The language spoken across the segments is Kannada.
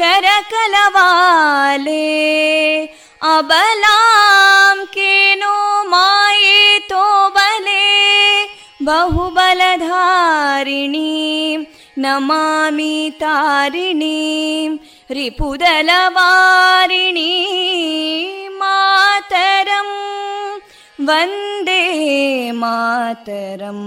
करकलवाले अबलां केनो मायेतो बले बहुबलधारिणीं नमामि तारिणीं रिपुदलवारिणी मातरम् वन्दे मातरम्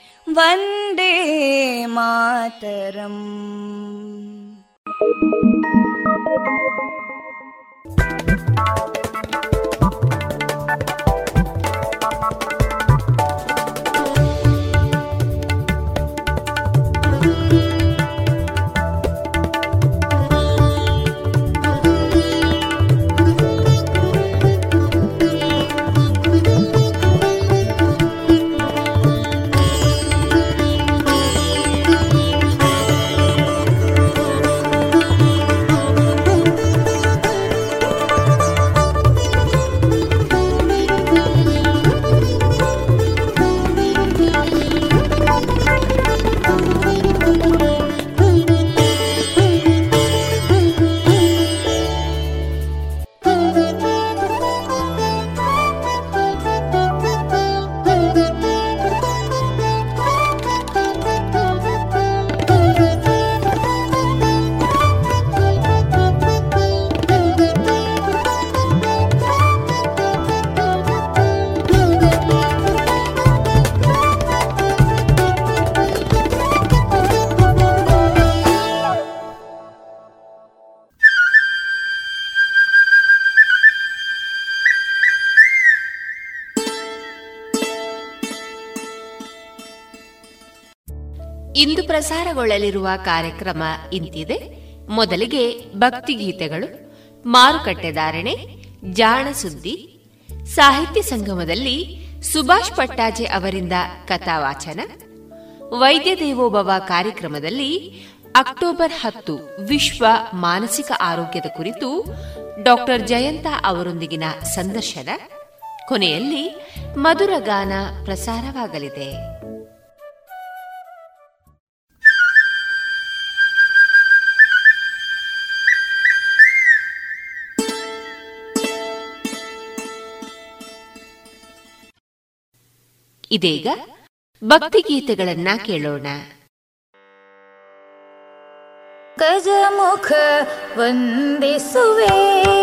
वन्दे मातरम् ಪ್ರಸಾರಗೊಳ್ಳಲಿರುವ ಕಾರ್ಯಕ್ರಮ ಇಂತಿದೆ. ಮೊದಲಿಗೆ ಭಕ್ತಿಗೀತೆಗಳು, ಮಾರುಕಟ್ಟೆ ಧಾರಣೆ, ಜಾಣ ಸುದ್ದಿ. ಸಾಹಿತ್ಯ ಸಂಗಮದಲ್ಲಿ ಸುಭಾಷ್ ಪಟ್ಟಾಜೆ ಅವರಿಂದ ಕಥಾವಾಚನ. ವೈದ್ಯ ದೇವೋಭವ ಕಾರ್ಯಕ್ರಮದಲ್ಲಿ ಅಕ್ಟೋಬರ್ ಹತ್ತು ವಿಶ್ವ ಮಾನಸಿಕ ಆರೋಗ್ಯದ ಕುರಿತು ಡಾಕ್ಟರ್ ಜಯಂತ ಅವರೊಂದಿಗಿನ ಸಂದರ್ಶನ. ಕೊನೆಯಲ್ಲಿ ಮಧುರ ಗಾನ ಪ್ರಸಾರವಾಗಲಿದೆ. ಇದೀಗ ಭಕ್ತಿಗೀತೆಗಳನ್ನ ಕೇಳೋಣ. ಗಜಮುಖ ವಂದಿಸುವೆ.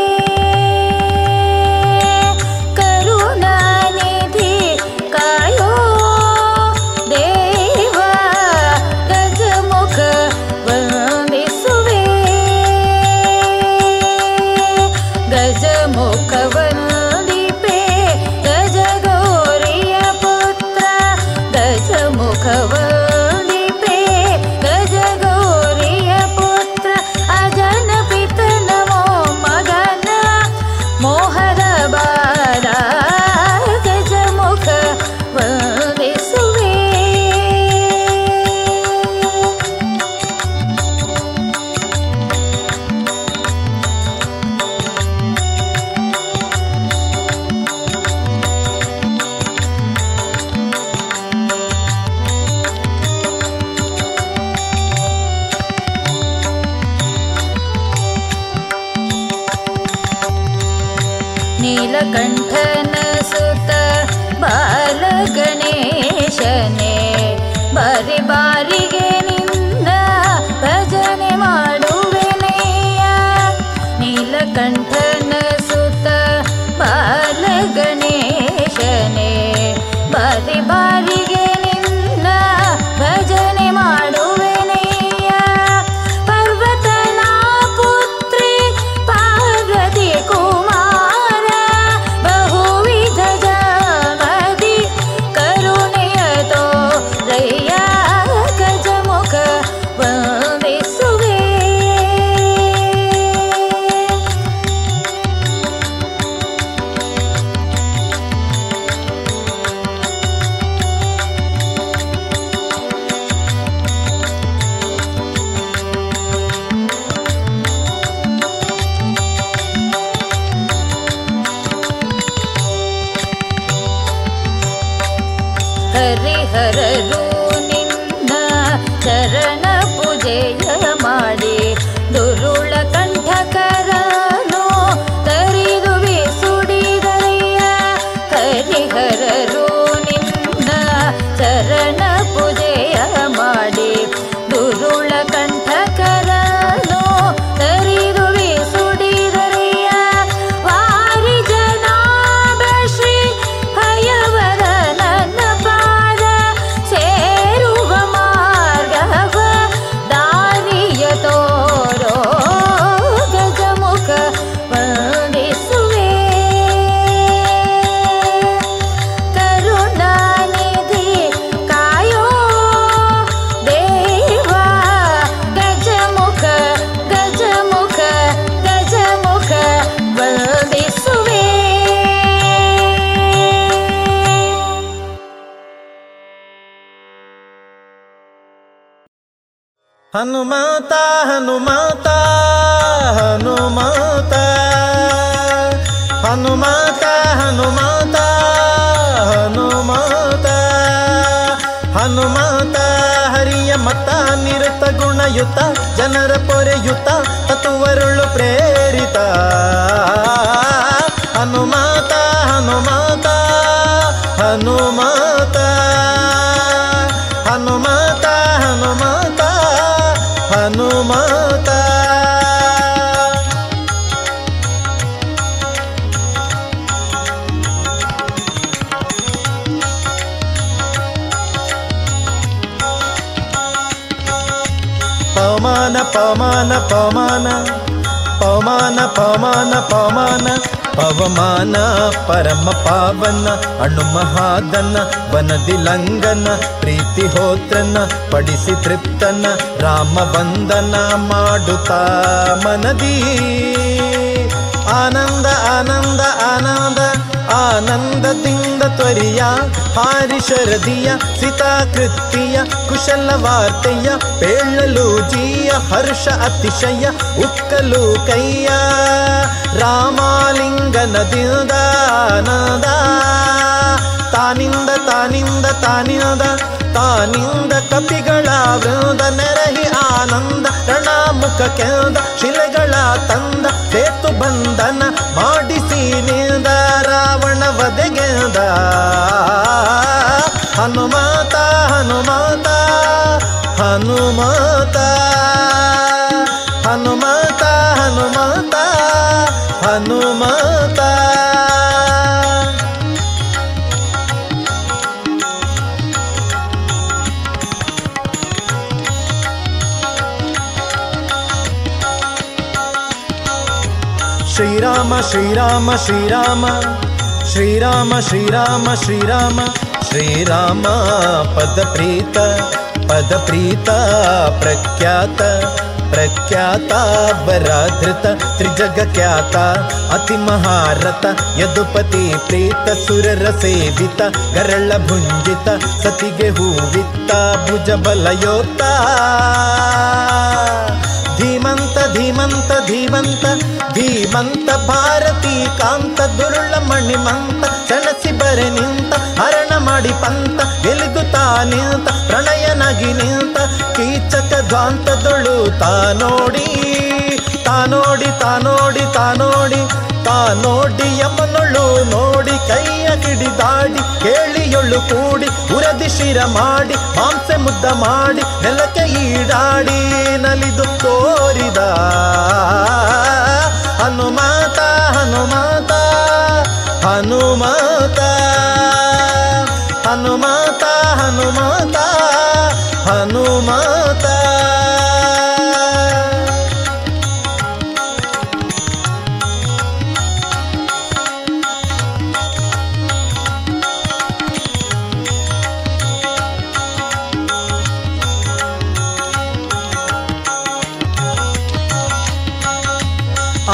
ಹನುಮಾತ ಹನುಮಾತ ಹನುಮಾತ. ಹನುಮಾತ ಹನುಮಾತ ಹನುಮಾತ. ಹನುಮಾತ, ಹರಿಯ ಮತ, ನಿರತ ಗುಣಯುತ, ಜನರ ಪೊರೆಯುತ, ತತ್ವರುಳು ಪ್ರೇರಿತ. ಹನುಮಾತ ಹನುಮಾತ ಹನುಮಾತ. ಪವಮಾನ ಪವಮಾನ ಪವಮಾನ ಪವಮಾನ ಪವಮಾನ. ಪವಮಾನ, ಪರಮ ಪಾವನ, ಅಣು ಮಹಾದನ ವನದಿ ಲಂಗನ ಪ್ರೀತಿ ಹೋತ್ರನ, ಪಡಿಸಿ ತೃಪ್ತನ, ರಾಮ ವಂದನ ಮಾಡುತ್ತಾ ಮನದಿ. ಆನಂದ ಆನಂದ ಆನಂದ. ಆನಂದದಿಂದ ತ್ವರಿಯ, ಹಾರಿ ಶರದಿಯ ಸಿತಾಕೃತಿಯ ಕುಶಲ ವಾರ್ತೆಯ, ಪೇಳಲು ಜೀಯ, ಹರ್ಷ ಅತಿಶಯ, ಉಕ್ಕಲು ಕೈಯ ರಾಮಾಲಿಂಗನದಿಂದ ತಾನಿಂದ ತಾನಿಂದ ತಾನಿಂದ ತಾನಿಂದ ಕಪಿಗಳ ವೃಂದ ನೆರಹಿ ಆನಂದ, ರಣಾಮುಖ ಕೆಂದ ಶಿಲೆಗಳ ತಂದ, ಸೇತು ಬಂಧನ ಮಾಡಿಸಿ ನಿಂದ ರಾವಣ ವಧೆಗೆಂದ ಹನುಮಾತ ಹನುಮಾತ ಹನುಮಾತ ಹನುಮಾತ ಹನುಮಾತ ಹನುಮಾತ. ಶ್ರೀರಾಮ ಶ್ರೀರಾಮ ಶ್ರೀರಾಮ ಶ್ರೀರಾಮ ಶ್ರೀರಾಮ ಶ್ರೀರಾಮ ಶ್ರೀರಾಮ ಪದ ಪ್ರೀತ ಪದ ಪ್ರೀತ ಪ್ರಖ್ಯಾತ ಪ್ರಖ್ಯಾತ ಬರಾಧೃತ ತ್ರಿಜಗ ಖ್ಯಾತ ಅತಿ ಮಹಾರಥ ಯದುಪತಿ ಪ್ರೀತ ಸುರರ ಸೇವಿತ ಗರಳ ಭುಂಜಿತ ಸತಿಗೆ ಹೂವಿತ್ತ ಭುಜ ಬಲಯೋತ ಧೀಮಂತ ಧೀಮಂತ ಧೀಮಂತ ಧೀಮಂತ, ಭಾರತಿ ಕಾಂತ ದುರುಳ್ಳ ಮಣಿಮಂತ, ಸೆಣಸಿ ಬರೆ ನಿಂತ, ಹರಣ ಮಾಡಿ ಪಂತ ಎಲಿದು ನಿಂತ ಪ್ರಣಯನಗಿ ನಿಂತ, ಕೀಚಕ ಧ್ವಾಂತದೊಳು ತಾ ನೋಡಿ ತಾ ನೋಡಿ ತಾ ನೋಡಿ ತಾ ನೋಡಿ ನೋಡಿ ಯಮನೊಳು ನೋಡಿ ಕೈಯ ಕಿಡಿದಾಡಿ ಕೇಳಿಯೊಳ್ಳು ಕೂಡಿ ಉರದಿ ಶಿರ ಮಾಡಿ, ಮಾಂಸೆ ಮುದ್ದ ಮಾಡಿ, ನೆಲಕ್ಕೆ ಈಡಾಡಿ ನಲಿದು ತೋರಿದ ಹನುಮಾತ ಹನುಮಾತ ಹನುಮಾತ ಹನುಮಾತ ಹನುಮಾತ ಹನುಮಾತ.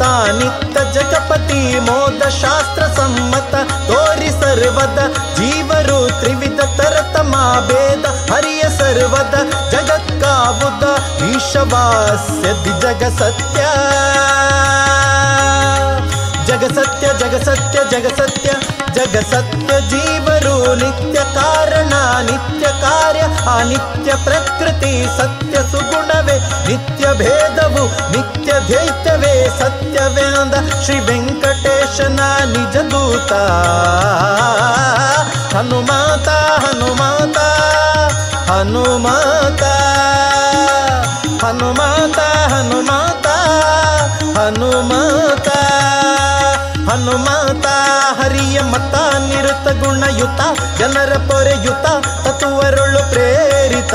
ತಾನಿತ್ತ ಜಗಪತಿ ಮೋದ ಶಾಸ್ತ್ರ ಸಮ್ಮತ, ತೋರಿ ಸರ್ವದ ಜೀವರು ತ್ರಿವಿಧ ತರತಮ ಭೇದ, ಹರಿಯ ಸರ್ವದ ಜಗತ್ಕಾವುದ ಈಶವಾಸ್ಯ ಜಗ ಸತ್ಯ. ಜಗ ಸತ್ಯ, ಜಗ ಸತ್ಯ ಜಗ ಸತ್ಯ ಜೀವರು ನಿತ್ಯ ಕಾರಣ, ನಿತ್ಯ ಕಾರ್ಯ, ಅನಿತ್ಯ ಪ್ರಕೃತಿ, ಸತ್ಯ ಸುಗುಣವೇ, ನಿತ್ಯ ಭೇದವು, ನಿತ್ಯ ದ್ವೈತವೇ, ಸತ್ಯವೇಂದ ಶ್ರೀ ವೆಂಕಟೇಶನ ನಿಜ ದೂತ ಹನುಮಾತ ಹನುಮಾತ ಹನುಮಾತ ಹನುಮಾತ ಹನುಮಾತ ಹನುಮಾತ. ಹನುಮಾತ ಹರಿಯ ಮತ ನಿರುತ ಗುಣಯುತ ಜನರ ಪೊರೆಯುತ ತತ್ವರುಳು ಪ್ರೇರಿತ.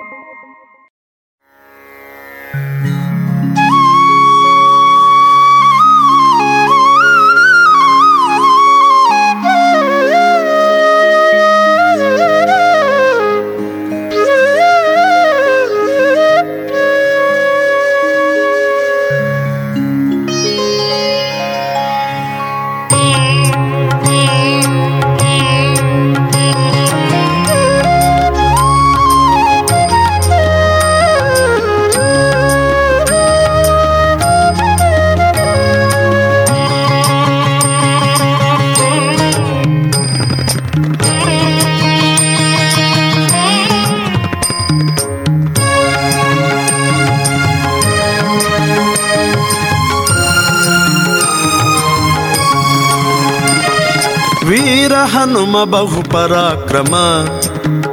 ಹನುಮ ಬಹು ಪರಾಕ್ರಮ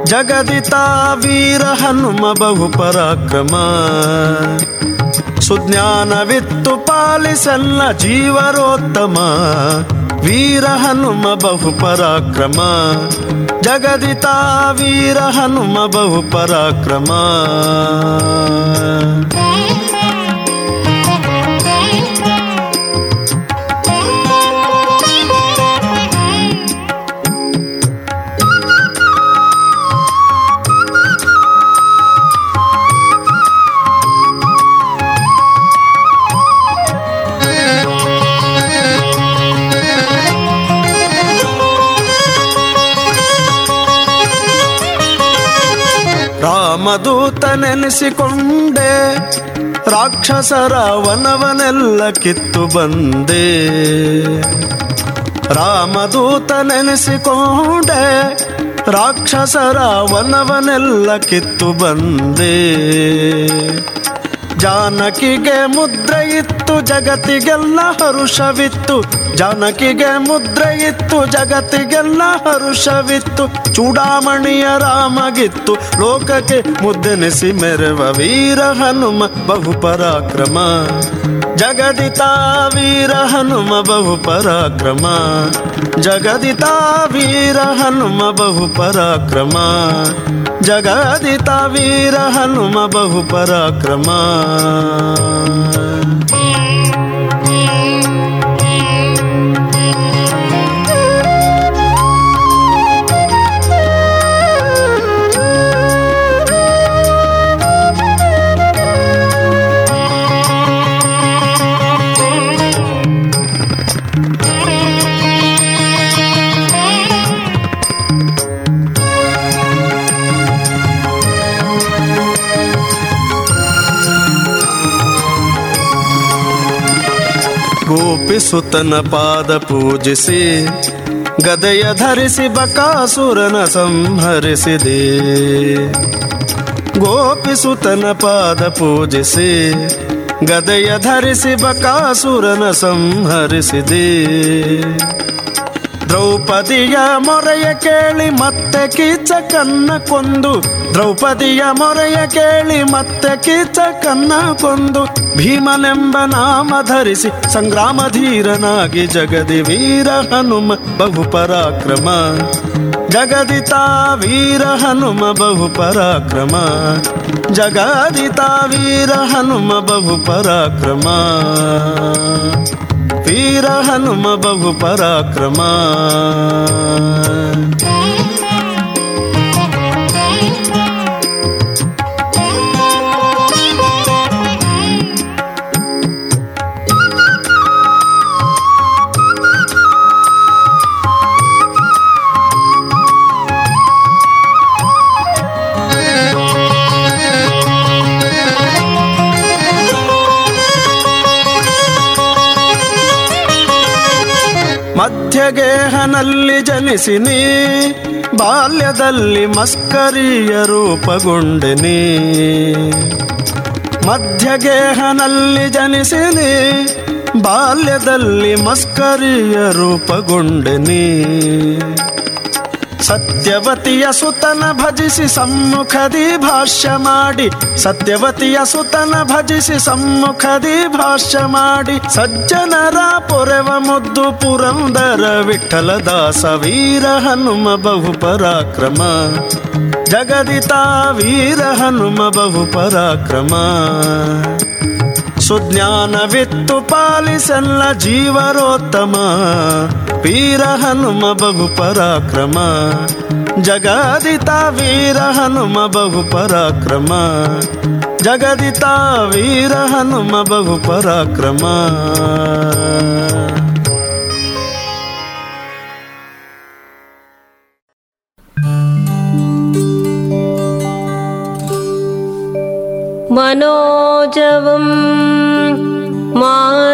ಜಗದಿತ ವೀರ ಹನುಮ ಬಹು ಪರಾಕ್ರಮ ಸುಜ್ಞಾನವಿತ್ತು ಪಾಲಿಸಲ್ಲ ಜೀವರೋತ್ತಮ. ವೀರ ಹನುಮ ಬಹು ಪರಾಕ್ರಮ ಜಗದಿತ ವೀರ ಹನುಮ ಬಹು ಪರಾಕ್ರಮ ರಾಮದೂತನೆನಿಸಿಕೊಂಡೆ. ರಾಕ್ಷಸರ ವನವನೆಲ್ಲ ಕಿತ್ತು ಬಂದೆ. ರಾಮದೂತನೆನಿಸಿಕೊಂಡೆ. ರಾಕ್ಷಸರ ವನವನೆಲ್ಲ ಕಿತ್ತು ಬಂದೆ. ಜಾನಕಿಗೆ ಮುದ್ರೆ ಇತ್ತು, ಜಗತ್ತಿಗೆಲ್ಲ ಹರುಷವಿತ್ತು. ಜಾನಕಿಗೆ ಮುದ್ರೆ ಇತ್ತು, ಜಗತ್ತಿಗೆಲ್ಲ ಹರುಷವಿತ್ತು. ಚೂಡಾಮಣಿಯ ರಾಮಗಿತ್ತು, ಲೋಕಕ್ಕೆ ಮುದ್ದೆನೆಸಿ ಮೆರವ ವೀರ ಹನುಮ ಬಹು ಪರಾಕ್ರಮ ಜಗದಿತ ವೀರ ಹನುಮ ಬಹು ಪರಾಕ್ರಮ ಜಗದಿತ ವೀರ ಹನುಮ ಬಹು ಪರಾಕ್ರಮ ಜಗದಿತ ವೀರ ಹನುಮ ಬಹು ಗೋಪಿಸುತನ ಪಾದ ಪೂಜಿಸಿ ಗದೆಯ ಧರಿಸಿ ಬಕಾಸುರನ ಸಂಹರಿಸಿದೆ. ಗೋಪಿಸುತನ ಪಾದ ಪೂಜಿಸಿ ಗದೆಯ ಧರಿಸಿ ಬಕಾಸುರನ ಸಂಹರಿಸಿದೆ. ದ್ರೌಪದಿಯ ಮೊರೆಯ ಕೇಳಿ ಮತ್ತೆ ಕೀಚ ಕನ್ನ ಕೊಂದು. ದ್ರೌಪದಿಯ ಮೊರೆಯ ಕೇಳಿ ಮತ್ತೆ ಕೀಚ ಕನ್ನ ಕೊಂದು. ಭೀಮನೆಂಬ ನಾಮ ಧರಿಸಿ ಸಂಗ್ರಾಮ ಧೀರನಾಗಿ ಜಗದಿ ವೀರ ಹನುಮ ಬಹು ಪರಾಕ್ರಮ. ಜಗದಿತ ವೀರ ಹನುಮ ಬಹು ಪರಾಕ್ರಮ. ಜಗದಿತ ವೀರ ಹನುಮ ಬಹು ಪರಾಕ್ರಮ. ವೀರ ಹನುಮ ಬಹು ಮಧ್ಯಗೇಹನಲ್ಲಿ ಜನಿಸಿನಿ ಬಾಲ್ಯದಲ್ಲಿ ಮಸ್ಕರಿಯ ರೂಪಗೊಂಡೆನಿ. ಮಧ್ಯಗೇಹನಲ್ಲಿ ಜನಿಸಿನಿ ಬಾಲ್ಯದಲ್ಲಿ ಮಸ್ಕರಿಯ ರೂಪಗೊಂಡೆನಿ. ಸತ್ಯವತಿಯ ಸುತನ ಭಜಿಸಿ ಸಮ್ಮುಖದಿ ಭಾಷ್ಯ ಮಾಡಿ. ಸತ್ಯವತಿಯ ಸುತನ ಭಜಿಸಿ ಸಮ್ಮುಖದಿ ಭಾಷ್ಯ ಮಾಡಿ. ಸಜ್ಜನರ ಪೊರೆವ ಮುದ್ದು ಪುರಂದರ ವಿಠಲ ದಾಸ ವೀರ ಹನುಮ ಬಹು ಪರಾಕ್ರಮ ಜಗದಿತ ವೀರ ಹನುಮ ಬಹು ಪರಾಕ್ರಮ ಸುಜ್ಞಾನವಿತ್ತು ಪಾಲಿಸಲ್ಲ ಜೀವರೋತ್ತಮ. ವೀರ ಹನುಮ ಬಹು ಪರಾಕ್ರಮ ಜಗದಿತ ವೀರ ಹನುಮ ಬಹು ಪರಾಕ್ರಮ ಜಗದಿತ ವೀರ ಹನುಮ ಬಹು ಪರಾಕ್ರಮ मनोजवं मारुततुल्यवेगम्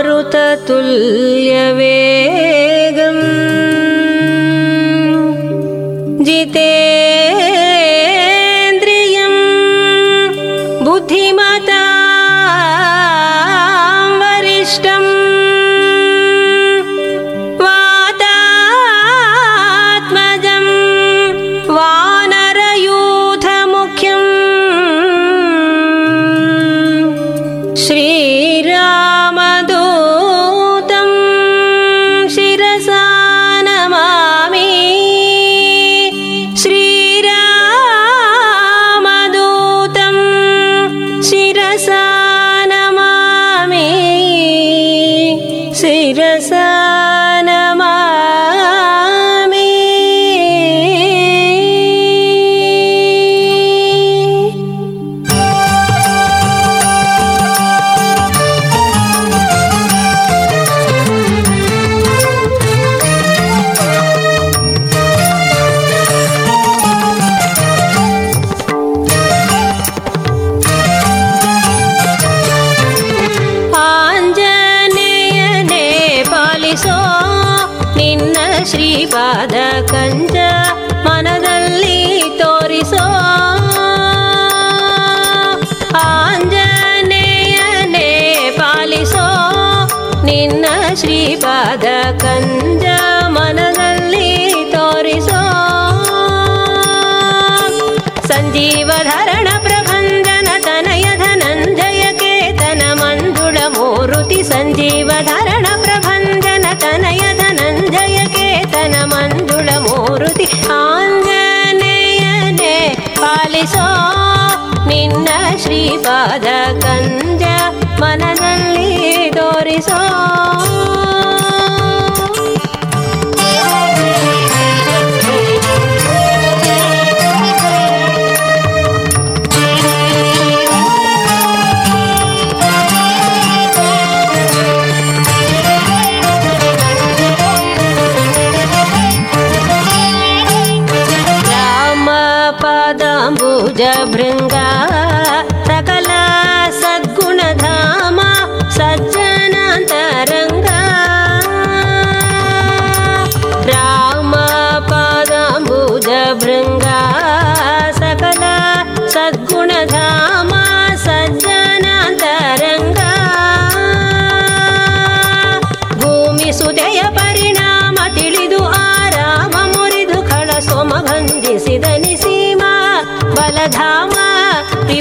ಪಾದ ಕಂಜ ಮನದಲ್ಲಿ ತೋರಿಸೋ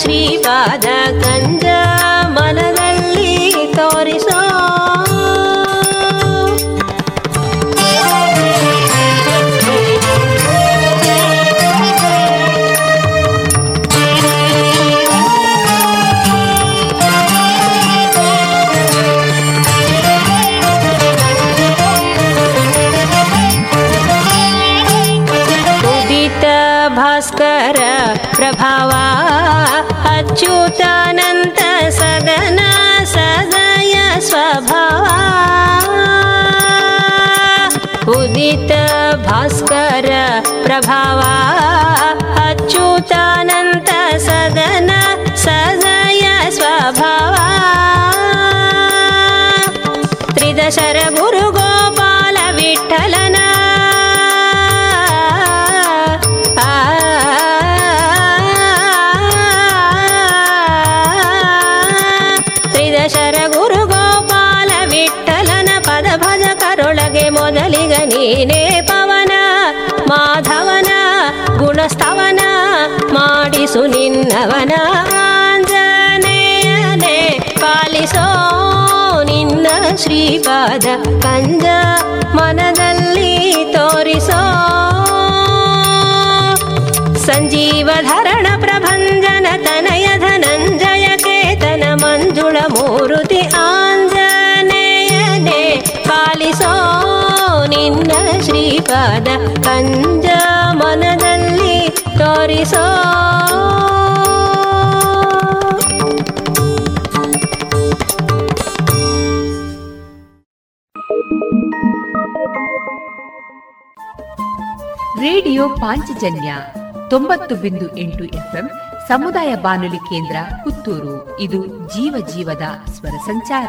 श्रीपाद ನೀನೇ ಪವನ, ಮಾಧವನ ಗುಣಸ್ತವನ ಮಾಡಿಸು ನಿನ್ನವನ ಆಂಜನೇಯನೇ, ಪಾಲಿಸೋ ನಿನ್ನ ಶ್ರೀಪಾದ ಕಂಜ, ಮನದಲ್ಲಿ ತೋರಿಸೋ ಸಂಜೀವ ಧರಣ ಪ್ರಭ ಶ್ರೀಪಾದ ಕಂಜ ಮನದಲ್ಲಿ ತೋರಿಸೋ. ರೇಡಿಯೋ ಪಾಂಚಜನ್ಯ ತೊಂಬತ್ತು ಬಿಂದು ಎಂಟು ಎಫ್ಎಂ ಸಮುದಾಯ ಬಾನುಲಿ ಕೇಂದ್ರ ಪುತ್ತೂರು. ಇದು ಜೀವ ಜೀವದ ಸ್ವರ ಸಂಚಾರ.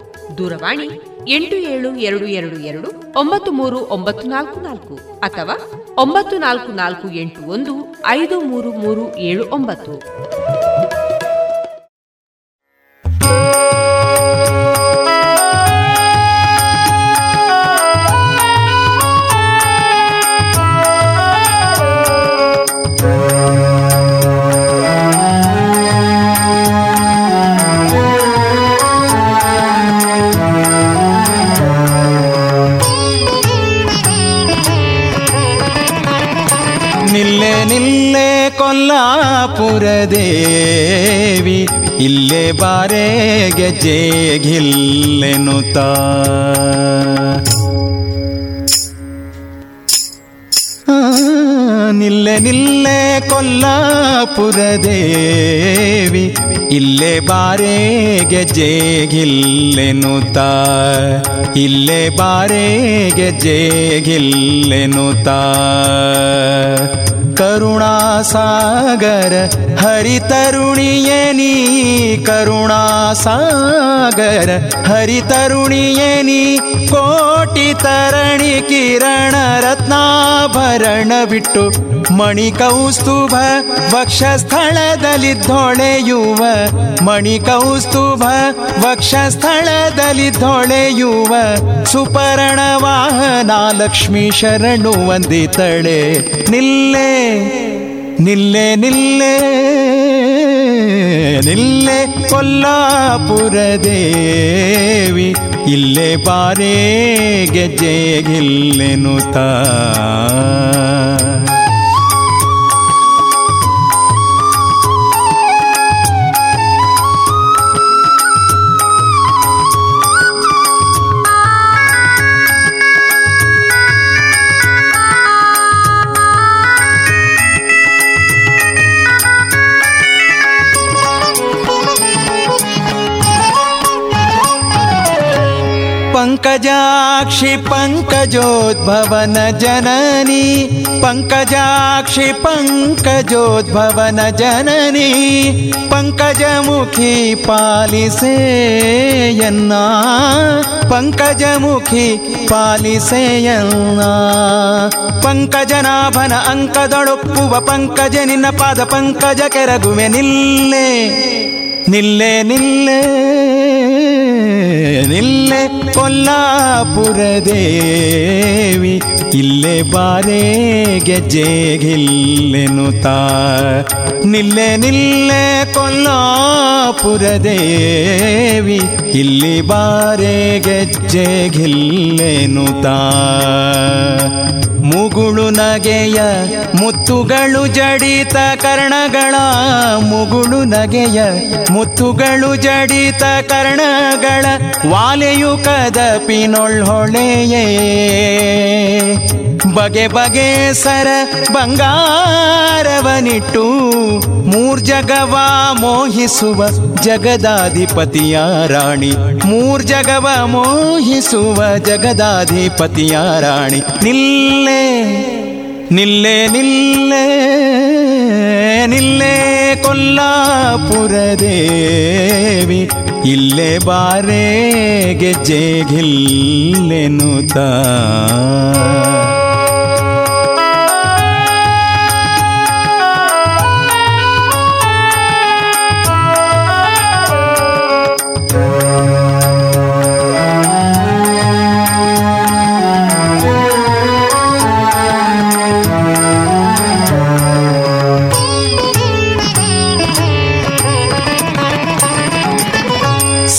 ದೂರವಾಣಿ ಎಂಟು ಏಳು ಎರಡು ಎರಡು ಎರಡು ಒಂಬತ್ತು ಮೂರು ಒಂಬತ್ತು ನಾಲ್ಕು ನಾಲ್ಕು ಅಥವಾ ಒಂಬತ್ತು ನಾಲ್ಕು ನಾಲ್ಕು ಎಂಟು ಒಂದು ಐದು ಮೂರು ಮೂರು ಏಳು ಒಂಬತ್ತು. ದೇವಿ ಇಲ್ಲೇ ಬಾರೆ ಗೆಜ್ಜೆ ಘಿಲ್ಲೆನುತ್ತ ನಿಲ್ಲೆ ನಿಲ್ಲೆ ಕೊಲ್ಲಾಪುರ ದೇವಿ ಇಲ್ಲೇ ಬಾರೆ ಗೆಜ್ಜೆ ತ ಇಲ್ಲೇ ಬಾರೆ ಘಿಲ್ಲೆನುತ್ತ करुणासागर हरितरुणियनी करुणासागर हरितरुणियनी कोटितरणि किरण ಸ್ಮರಣವಿಟ್ಟು ಮಣಿಕೌಸ್ತುಭ ವಕ್ಷಸ್ಥಳದಲ್ಲಿದ್ದೊಳೆಯುವ ಮಣಿಕೌಸ್ತುಭ ವಕ್ಷಸ್ಥಳದಲ್ಲಿದ್ದೊಳೆಯುವ ಸುಪರ್ಣವಾಹನ ಲಕ್ಷ್ಮೀ ಶರಣು ವಂದಿತಳೆ ನಿಲ್ಲೆ ನಿಲ್ಲೆ ನಿಲ್ಲೆ ನಿಲ್ಲೆ ಕೊಲ್ಲಾಪುರ ದೇವಿ. ಇಲ್ಲೇ ಬಾರೆ ಗೆಜ್ಜೆ ಗಿಲ್ಲೆನುತಾ पङ्कजाक्षि पङ्कजोद्भवन जननी पङ्कजाक्षि पङ्कजोद्भवन जननी पङ्कजमुखी पालिसेयन्ना पङ्कजमुखी पालिसेयन्ना ಪಂಕಜನಾಭನ ಅಂಕದೊಳೊಪ್ಪುವ ಪಂಕಜ ನಿನ್ನ ಪಾದ ಪಂಕಜ ಕೆರಗುವೆ ನಿಲ್ಲೆ ನಿಲ್ಲೆ ನಿಲ್ಲೆ ನಿಲ್ಲೆ ಕೊಲ್ಲಾಪುರ ದೇವಿ ಇಲ್ಲೇ ಬಾರೆ ಗೆಜ್ಜೆ ಗಿಲ್ಲೆನುತಾ ನಿಲ್ಲೆ ನಿಲ್ಲೆ ದೇವಿ ಇಲ್ಲಿ ಬಾರೆ ಗೆಜ್ಜೆ ಘಿಲ್ಲೆನುತಾ ಮುಗುಳು ನಗೆಯ ಮುತ್ತುಗಳು ಜಡಿತ ಕರ್ಣಗಳ ಮುಗುಳು ನಗೆಯ ಮುತ್ತುಗಳು ಜಡಿತ ಕರ್ಣಗಳ ವಾಲೆಯು ಕದಪಿನೊಳ್ಹೊಳೆಯೇ ಬಗೆ ಬಗೆ ಸರ ಬಂಗಾರವನಿಟ್ಟು ಮೂರ್ಜಗವ ಮೋಹಿಸುವ ಜಗದಾಧಿಪತಿಯ ರಾಣಿ. ಮೂರ್ಜಗವ ಮೋಹಿಸುವ ಜಗದಾಧಿಪತಿಯ ರಾಣಿ. ನಿಲ್ಲೆ ನಿಲ್ಲೆ ನಿಲ್ಲೆ ನಿಲ್ಲೆ ಕೊಲ್ಲಾಪುರ ದೇವಿ ಇಲ್ಲೇ ಬಾರೆ ಗೆಜ್ಜೆ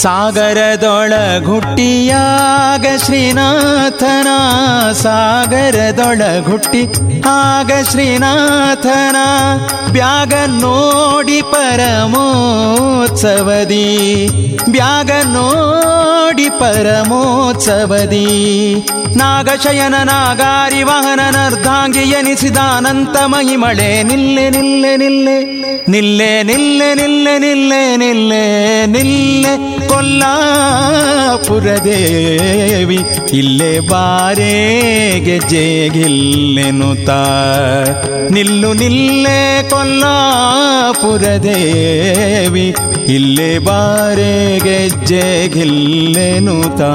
ಸಾಗರದೊಳಗುಟ್ಟಿಯಾಗ ಶ್ರೀನಾಥನ ಸಾಗರದೊಳಗುಟ್ಟಿ ಆಗ ಶ್ರೀನಾಥನ ಬ್ಯಾಗ ನೋಡಿ ಪರಮೋತ್ಸವದಿ ಬ್ಯಾಗ ನೋಡಿ ಪರಮೋತ್ಸವದಿ ನಾಗಶಯನ ನಾಗಾರಿ ವಾಹನ ನರ್ಧಾಂಗಿ ಎನಿಸಿದಾನಂತ ಮಹಿಮಳೆ ನಿಲ್ಲೆ ನಿಲ್ಲೆ ನಿಲ್ಲೆ ನಿಲ್ಲೆ ನಿಲ್ಲೆ ನಿಲ್ಲೆ ನಿಲ್ಲೆ ನಿಲ್ಲೆ ನಿಲ್ಲೆ ಕೊಲ್ಲಾಪುರ ದೇವಿ ಇಲ್ಲೇ ಬಾರೆ ಗೆಜ್ಜೆಗಿಲ್ಲೆನುತ ನಿಲ್ಲು ನಿಲ್ಲೆ ಕೊಲ್ಲಾಪುರ ದೇವಿ ಇಲ್ಲೇ ಬಾರೆ ಗೆಜ್ಜೆ ಗಿಲ್ಲೆನುತಾ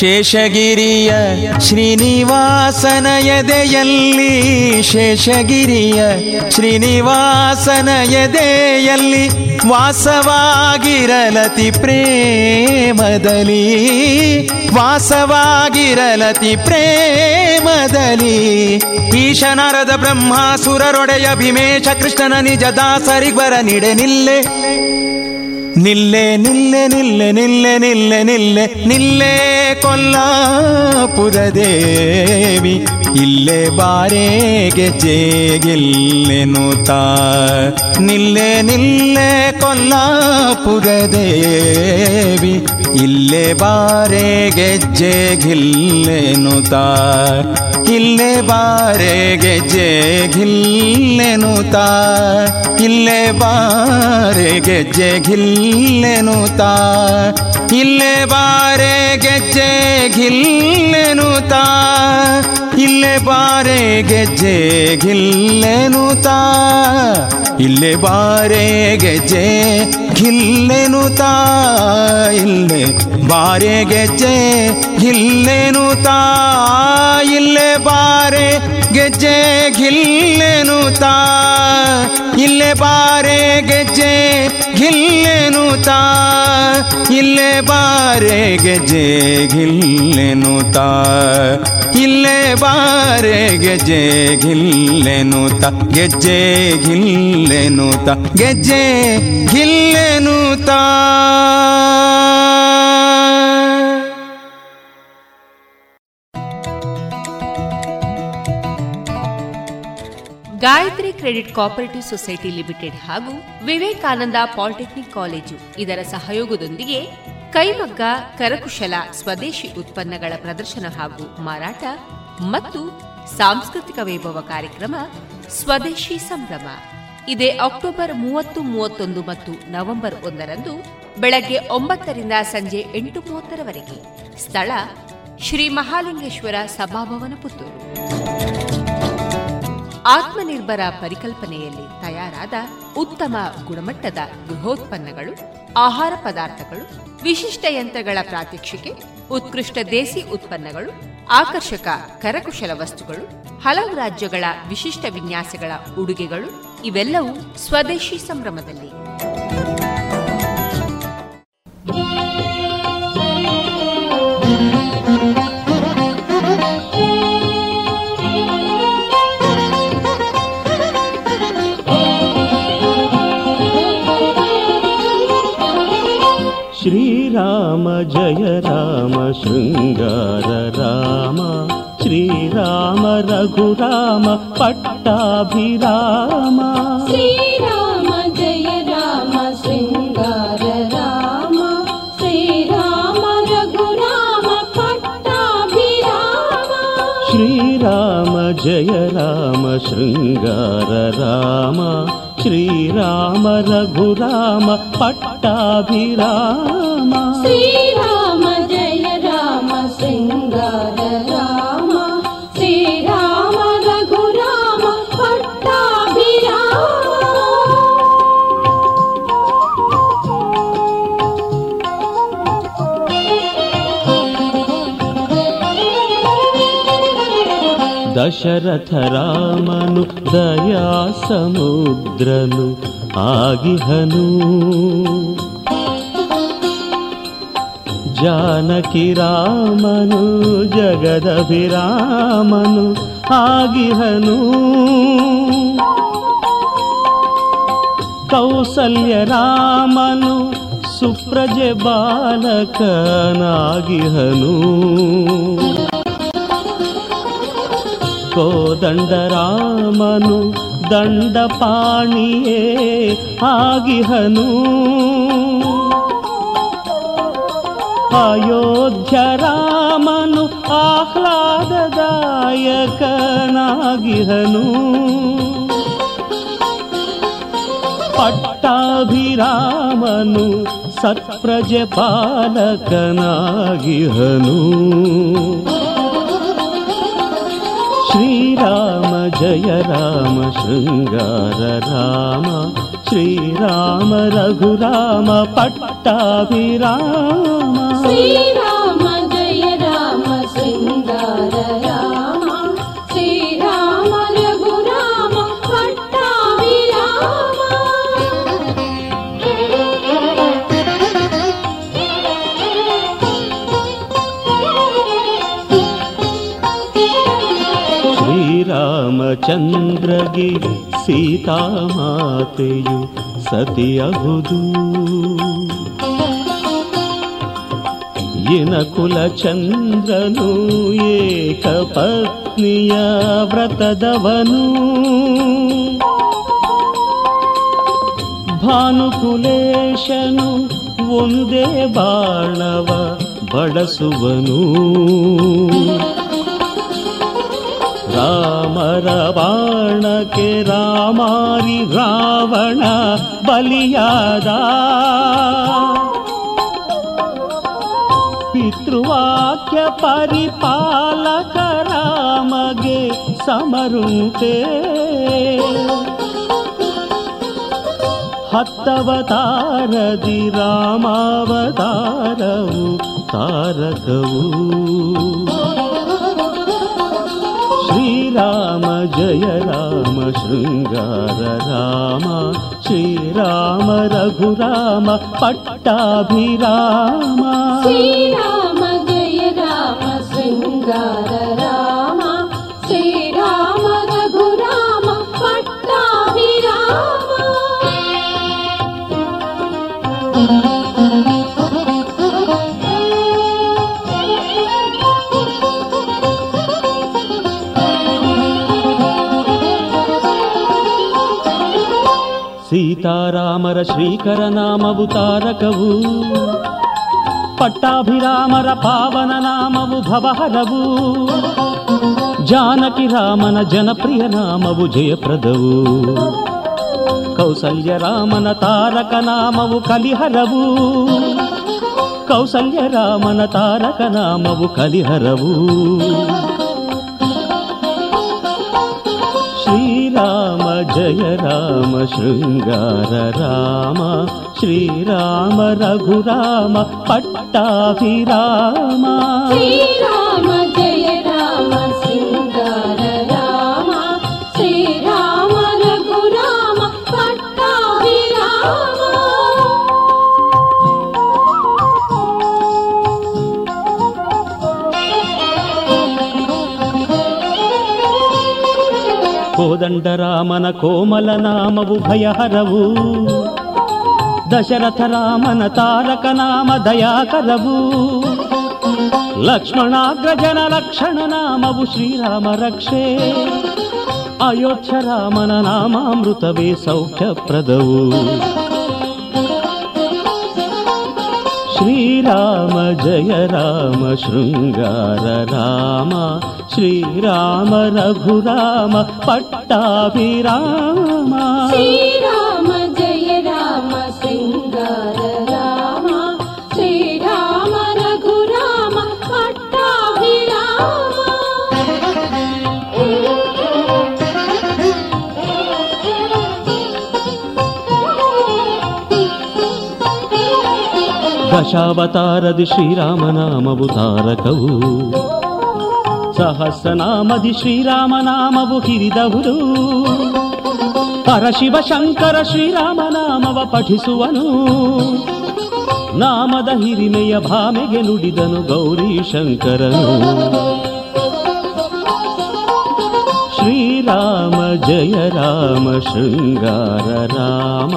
ಶೇಷಗಿರಿಯ ಶ್ರೀನಿವಾಸನ ಎದೆಯಲ್ಲಿ ಶೇಷಗಿರಿಯ ಶ್ರೀನಿವಾಸನ ಎದೆಯಲ್ಲಿ ವಾಸವಾಗಿರಲತಿ ಪ್ರೇಮದಲ್ಲಿ ವಾಸವಾಗಿರಲತಿ ಪ್ರೇಮದಲ್ಲಿ. ಈಶನಾರದ ಬ್ರಹ್ಮಾಸುರರೊಡೆಯ ಭೀಮೇಶ ಕೃಷ್ಣನ ನಿಜ ಬರ ನಿಡೆ ನಿಲ್ಲೆ. നില്ലേ നില്ലെ നില്ലെ നില്ലെ നില്ലെ നില്ലെ നില്ലേ കൊല്ലാപുരദേവി ಇಲ್ಲೇ ಬಾರೆಗೆ ಜೇಗಿಲ್ಲೆನುತ ನಿಲ್ಲೆ ನಿಲ್ಲೇ ಕೊಲ್ಲಾಪುರ ದೇವಿ ಇಲ್ಲೇ ಬಾರೆಗೆ ಜೇಗಿಲ್ಲೆನುತ ಇಲ್ಲೇ ಬಾರೆಗೆ ಜೇಗಿಲ್ಲೆನುತ ಇಲ್ಲೇ ಬಾರೆಗೆ ಜೇಗಿಲ್ಲೆನುತ ಇಲ್ಲೇ ಬಾರೆಗೆ ಜೇಗಿಲ್ಲೆನುತ ಇಲ್ಲೇ ಬಾರೆ ಗೆಜ್ಜೆ ಘಿಲ್ಲೆನುತ ಇಲ್ಲೇ ಬಾರೆ ಗೆಜ್ಜೆ ಘಿಲ್ಲೆನುತ ಇಲ್ಲೇ ಬಾರೆ ಗೆಜ್ಜೆ ಘಿಲ್ಲೆನುತ ಇಲ್ಲೇ ಬಾರೆ ಗೆಜ್ಜೆ ಘಿಲ್ಲೆನುತ ಇಲ್ಲೇ ಬಾರೆ ಗೆಜ್ಜೆ ಘಿಲ್ಲೆನುತ ಇಲ್ಲೇ ಬಾರೆ ಗೆಜ್ಜೆ ಘಿಲ್ಲೆನುತ ಇಲ್ಲೇ ಬಾರೆ ಗೆಜ್ಜೆ ಘಿಲ್ಲೆನುತ ಗೆಜ್ಜೆ ಘಿಲ್ಲೆನುತ ಗೆಜ್ಜೆ ಘಿಲ್ಲೆನುತ Gayatri credit cooperative society limited ಹಾಗೂ ವಿವೇಕಾನಂದ ಪಾಲಿಟೆಕ್ನಿಕ್ ಕಾಲೇಜು ಇದರ ಸಹಯೋಗದೊಂದಿಗೆ ಕೈಮಗ್ಗ, ಕರಕುಶಲ, ಸ್ವದೇಶಿ ಉತ್ಪನ್ನಗಳ ಪ್ರದರ್ಶನ ಹಾಗೂ ಮಾರಾಟ ಮತ್ತು ಸಾಂಸ್ಕೃತಿಕ ವೈಭವ ಕಾರ್ಯಕ್ರಮ ಸ್ವದೇಶಿ ಸಂಭ್ರಮ. ಇದೇ ಅಕ್ಟೋಬರ್ ಮೂವತ್ತು, ಮೂವತ್ತೊಂದು ಮತ್ತು ನವೆಂಬರ್ ಒಂದರಂದು ಬೆಳಗ್ಗೆ ಒಂಬತ್ತರಿಂದ ಸಂಜೆ ಎಂಟು ಮೂವತ್ತರವರೆಗೆ ಸ್ಥಳ ಶ್ರೀ ಮಹಾಲಿಂಗೇಶ್ವರ ಸಭಾಭವನ ಪುತ್ತೂರು. ಆತ್ಮನಿರ್ಭರ ಪರಿಕಲ್ಪನೆಯಲ್ಲಿ ತಯಾರಾದ ಉತ್ತಮ ಗುಣಮಟ್ಟದ ಗೃಹೋತ್ಪನ್ನಗಳು, ಆಹಾರ ಪದಾರ್ಥಗಳು, ವಿಶಿಷ್ಟ ಯಂತ್ರಗಳ ಪ್ರಾತ್ಯಕ್ಷಿಕೆ, ಉತ್ಕೃಷ್ಟ ದೇಸಿ ಉತ್ಪನ್ನಗಳು, ಆಕರ್ಷಕ ಕರಕುಶಲ ವಸ್ತುಗಳು, ಹಲವು ರಾಜ್ಯಗಳ ವಿಶಿಷ್ಟ ವಿನ್ಯಾಸಗಳ ಉಡುಗೆಗಳು ಇವೆಲ್ಲವೂ ಸ್ವದೇಶಿ ಸಂಭ್ರಮದಲ್ಲಿ. श्रीराम जय राम शृङ्गार राम। श्रीराम रघुराम पट्टाभिराम। श्रीराम जय राम शृङ्गार राम। श्रीराम रघुराम पट्टाभिराम। श्रीराम जय राम शृङ्गार राम श्रीराम रघुराम पट्टाभिराम। श्रीराम जय राम शृङ्गार ದಶರಥ ರಾಮನು ದಯಾ ಸಮುದ್ರನು ಆಗಿಹನು. ಜಾನಕಿ ರಾಮನು ಜಗದಭಿರಾಮನು ಆಗಿಹನು. ಕೌಸಲ್ಯ ರಾಮನು ಸುಪ್ರಜೆ ಬಾಲಕನಾಗಿಹನು. ಕೋದಂಡ ರಾಮನು ದಂಡಪಾಣಿಯೇ ಆಗಿಹನು. ಅಯೋಧ್ಯ ರಾಮನು ಆಹ್ಲಾದದಾಯಕನಾಗಿಹನು. ಪಟ್ಟಾಭಿರಾಮನು ಸತ್ಪ್ರಜೆ श्रीराम जय राम शृङ्गार राम श्रीराम रघुराम पट्टाभिराम। राम ಶ್ರೀರಾಮಚಂದ್ರಗೆ ಸೀತಾಮಾತೆಯು ಸತಿಯಹುದು. ಇನ ಕುಲಚಂದ್ರನು ಏಕ ಪತ್ನಿಯ ವ್ರತದವನು. ಭಾನುಕುಲೇಶನು ಒಂದೇ ಬಾಣವ ಬಳಸುವನು. ರಾಮರ ಬಾಣಕ್ಕೆ ರಾಮಾರಿ ರಾವಣ ಬಲಿಯಾದ. ಪಿತೃವಾಕ್ಯ ಪರಿಪಾಲಕ ರಾಮಗೆ ಸಮರುಂತೆ ಹತ್ತವತಾರದಿ ರಾಮಾವತಾರವು ತಾರಕವು. ಶ್ರೀರಾಮ ಜಯ ರಾಮ ಶೃಂಗಾರ ರಾಮ ಶ್ರೀರಾಮ ರಘುರಾಮ ಪಟ್ಟಾಭಿರಾಮ ಶ್ರೀರಾಮ సీతారామర శ్రీకర నామవు తారకవు. పట్టాభిరామర పావన నామవు భవహరవు. జానకి రామన జనప్రియ నామవు జయప్రదవు. కౌసల్య రామన తారక నామవు కలిహరవు. కౌసల్య రామన తారక నామవు కలిహరవు. जय राम शृङ्गार राम श्रीराम रघुराम फट्टाभिम ಕೋದಂಡ ರಾಮನ ಕೋಮಲ ನಾಮವು ಭಯಹರವು ದಶರಥ ರಾಮನ ತಾರಕ ನಾಮ ದಯಾಕರವು ಲಕ್ಷ್ಮಣಾಗ್ರಜನ ಲಕ್ಷಣ ನಾಮವು ಶ್ರೀರಾಮ ರಕ್ಷೆ ಅಯೋಧ್ಯ ರಾಮನ ನಾಮಾಮೃತವೇ ಸೌಖ್ಯಪ್ರದವು श्रीराम जय राम शृङ्गार राम श्रीराम रघुराम पट्टाभिराम। ದಶಾವತಾರದಿ ಶ್ರೀರಾಮನಾಮವು ತಾರಕವು. ಸಹಸ್ರನಾಮದಿ ಶ್ರೀರಾಮನಾಮವು ಹಿರಿದವುದು. ಪರಶಿವ ಶಂಕರ ಶ್ರೀರಾಮನಾಮವ ಪಠಿಸುವನು. ನಾಮದ ಹಿರಿಮೆಯ ಭಾಮೆಗೆ ನುಡಿದನು ಗೌರಿ ಶಂಕರನು ಶ್ರೀರಾಮ ಜಯ ರಾಮ ಶೃಂಗಾರ ರಾಮ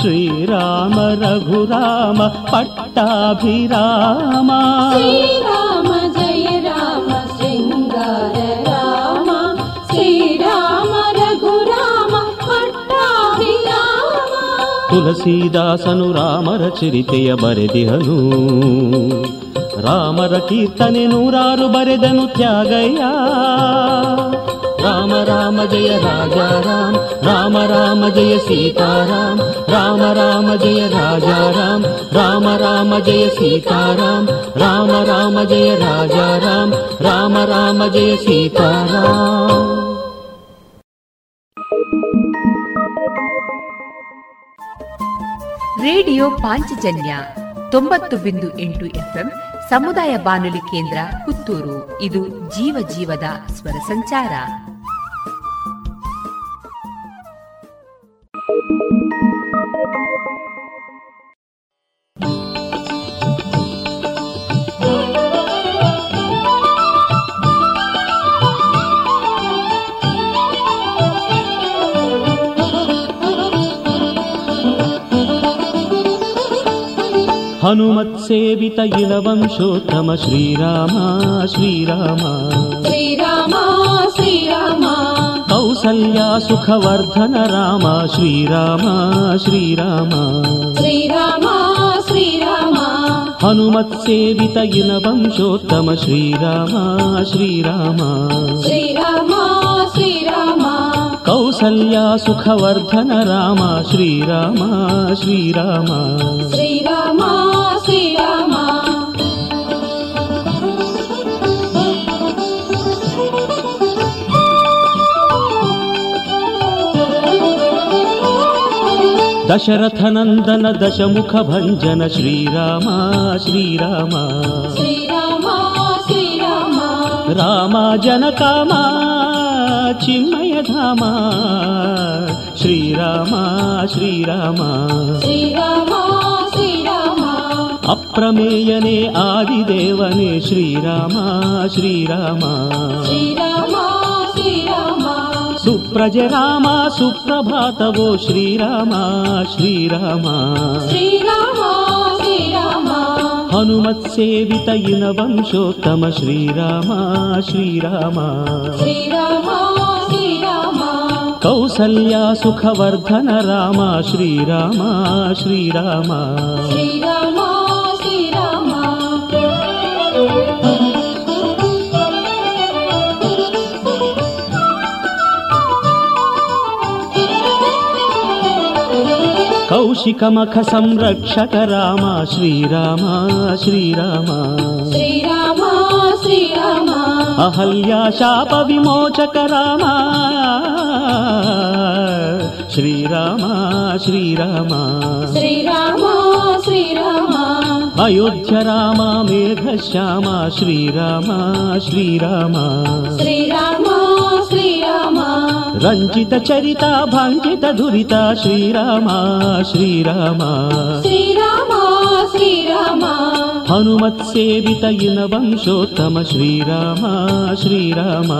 ಶ್ರೀರಾಮ ರಘುರಾಮ ಪಟ್ಟಾಭಿರಾಮ ಶ್ರೀರಾಮ ಜಯ ರಾಮ ಶೃಂಗಾರ ರಾಮ ಶ್ರೀರಾಮ ರಘುರಾಮ ಪಟ್ಟಾಭಿರಾಮ ತುಳಸೀದಾಸನು ರಾಮರ ಚರಿತೆಯ ಬರೆದಿಹನು ರಾಮರ ಕೀರ್ತನೆ ನೂರಾರು ಬರೆದನು ತ್ಯಾಗಯ್ಯ ರಾಮ ರಾಮ ಜಯ ರಾಜ ರಾಮ ರಾಮ ಜಯ ಸೀತಾರಾಮ ರಾಮ ರಾಮ ಜಯ ರಾಜ ರಾಮ ರಾಮ ಜಯ ಸೀತಾರಾಮ ರಾಮ ರಾಮ ಜಯ ರಾಜ ರಾಮ ರಾಮ ರಾಮ ಜಯ ಸೀತಾರಾಮ ರೇಡಿಯೋ ಪಾಂಚಜನ್ಯ ತೊಂಬತ್ತು ಬಿಂದು ಎಂಟು ಎಫ್ಎಂ ಸಮುದಾಯ ಬಾನುಲಿ ಕೇಂದ್ರ ಪುತ್ತೂರು. ಇದು ಜೀವ ಜೀವದ ಸ್ವರ ಸಂಚಾರ. ಹನುಮತ್ಸೇವಿತ ಇಳವಂಶೋತ್ತಮ ಶ್ರೀರಾಮ ಶ್ರೀರಾಮ ಶ್ರೀರಾಮ ಶ್ರೀರಾಮ ಕೌಸಲ್ಯ ಸುಖವರ್ಧನ ರಾಮ ಶ್ರೀರಾಮ ಶ್ರೀರಾಮ ಶ್ರೀರಾಮ ಶ್ರೀರಾಮ ಹನುಮತ್ಸೇವಿತ ಇಳವಂಶೋತ್ತಮ ಶ್ರೀರಾಮ ಶ್ರೀರಾಮ ಶ್ರೀರಾಮ ಶ್ರೀರಾಮ ಕೌಸಲ್ಯ ಸುಖವರ್ಧನ ರಾಮ ಶ್ರೀರಾಮ ದಶರಥನಂದನ ದಶಮುಖ ಭಂಜನ ಶ್ರೀರಾಮ ಶ್ರೀರಾಮ ಶ್ರೀರಾಮ ಶ್ರೀರಾಮ ರಾಮ ಜನಕಾಮ ಚಿನ್ಮಯ ಧಾಮ ಶ್ರೀರಾಮ ಶ್ರೀರಾಮ ಶ್ರೀರಾಮ ಶ್ರೀರಾಮ ಸುಪ್ರಜ ರಾಮ ಸುಪ್ರಭಾತವೋ ಶ್ರೀರಾಮ ಶ್ರೀರಾಮ ಶ್ರೀರಾಮ ಶ್ರೀರಾಮ ಹನುಮತ್ ಸೇವಿತ ಇನ ವಂಶೋತ್ತಮ ಶ್ರೀರಾಮ ಶ್ರೀರಾಮ ಶ್ರೀರಾಮ ಶ್ರೀರಾಮ ಕೌಸಲ್ಯ ಸುಖವರ್ಧನ कौशिकमख संरक्षक राम श्रीराम श्रीराम। श्रीराम श्रीराम। अहल्या शाप विमोचक राम श्रीराम श्रीराम। श्रीराम श्रीराम। अयोध्य राम मेघश्याम श्रीराम श्रीराम। श्रीराम ಶ್ರೀರಾಮ ಶ್ರೀರಾಮ ಶ್ರೀರಾಮ ರಂಜಿತ ಚರಿತ ಭಂಜಿತ ದುರಿತ ಶ್ರೀರಾಮ ಶ್ರೀರಾಮ ಶ್ರೀರಾಮ ಶ್ರೀರಾಮ ಹನುಮತ್ ಸೇವಿತ ಇನ ವಂಶೋತ್ತಮ ಶ್ರೀರಾಮ ಶ್ರೀರಾಮ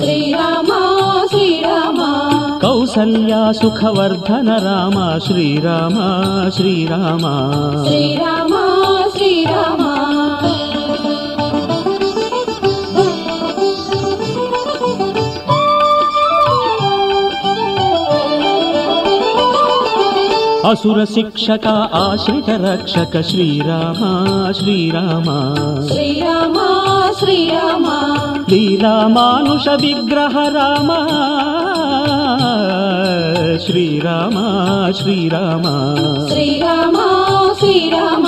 ಶ್ರೀರಾಮ ಶ್ರೀರಾಮ ಕೌಸಲ್ಯ ಸುಖವರ್ಧನ ರಾಮ ಶ್ರೀರಾಮ ಶ್ರೀರಾಮ असुरशिक्षक आश्रित रक्षक श्रीराम श्रीराम। श्रीराम श्रीराम। श्रीरामानुषविग्रह राम श्रीराम श्रीराम। श्रीराम श्रीराम।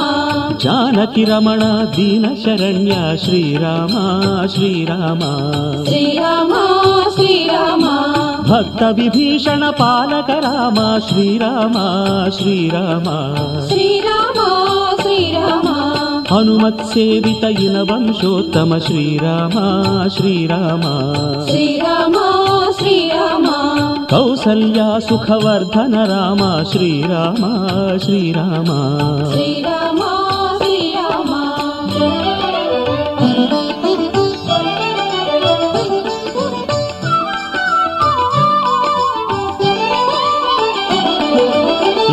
जानकी रमण दीनशरण्य श्रीराम श्रीराम। श्रीरा श्रीराम। ಜಾನಕಿ ರಮಣ ದೀನ ಶರಣ್ಯ ಶ್ರೀರಾಮ ಶ್ರೀರಾಮ ಶ್ರೀರಾಮ ಶ್ರೀರಾಮ ಭಕ್ತ ವಿಭೀಷಣ ಪಾಲಕ ರಾಮ ಶ್ರೀರಾಮ ಶ್ರೀರಾಮ ಶ್ರೀರಾಮ ಶ್ರೀರಾಮ ಹನುಮತ್ ಸೇವಿತ ಇನ ವಂಶೋತ್ತಮ ಶ್ರೀರಾಮ ಶ್ರೀರಾಮ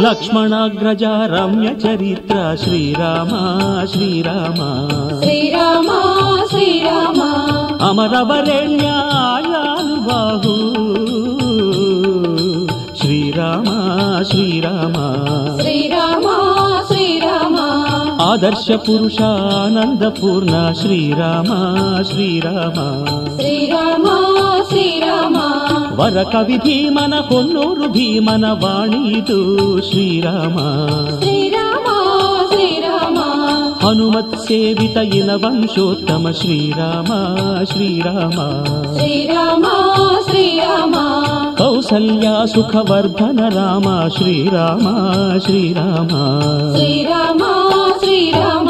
ಲಕ್ಷ್ಮಣಾಗ್ರಜ ರಮ್ಯ ಚರಿತ್ರ ಶ್ರೀರಾಮ ಶ್ರೀರಾಮ ಶ್ರೀರಾಮ ಶ್ರೀರಾಮ ಅಮರವರೆಣ್ಯ ಆಯಾನುಬಾಹು ಶ್ರೀರಾಮ ಶ್ರೀರಾಮ ಶ್ರೀರಾಮ ಶ್ರೀರಾಮ ಆದರ್ಶ ಪುರುಷ ಆನಂದ ಪೂರ್ಣ ಶ್ರೀರಾಮ ಶ್ರೀರಾಮ ಶ್ರೀರಾಮ ಶ್ರೀರಾಮ ವರ ಕವಿ ಭೀಮನ ಹೊನ್ನೂರು ಭೀಮನ ವಾಣಿದು ಶ್ರೀರಾಮ ಶ್ರೀರಾಮ ಶ್ರೀರಾಮ ಹನುಮತ್ ಸೇವಿತ ಇನ ವಂಶೋತ್ತಮ ಶ್ರೀರಾಮ ಶ್ರೀರಾಮ ಶ್ರೀರಾಮ ಶ್ರೀರಾಮ ಕೌಸಲ್ಯ ಸುಖವರ್ಧನ ರಾಮ ಶ್ರೀರಾಮ ಶ್ರೀರಾಮ ಶ್ರೀರಾಮ ಶ್ರೀರಾಮ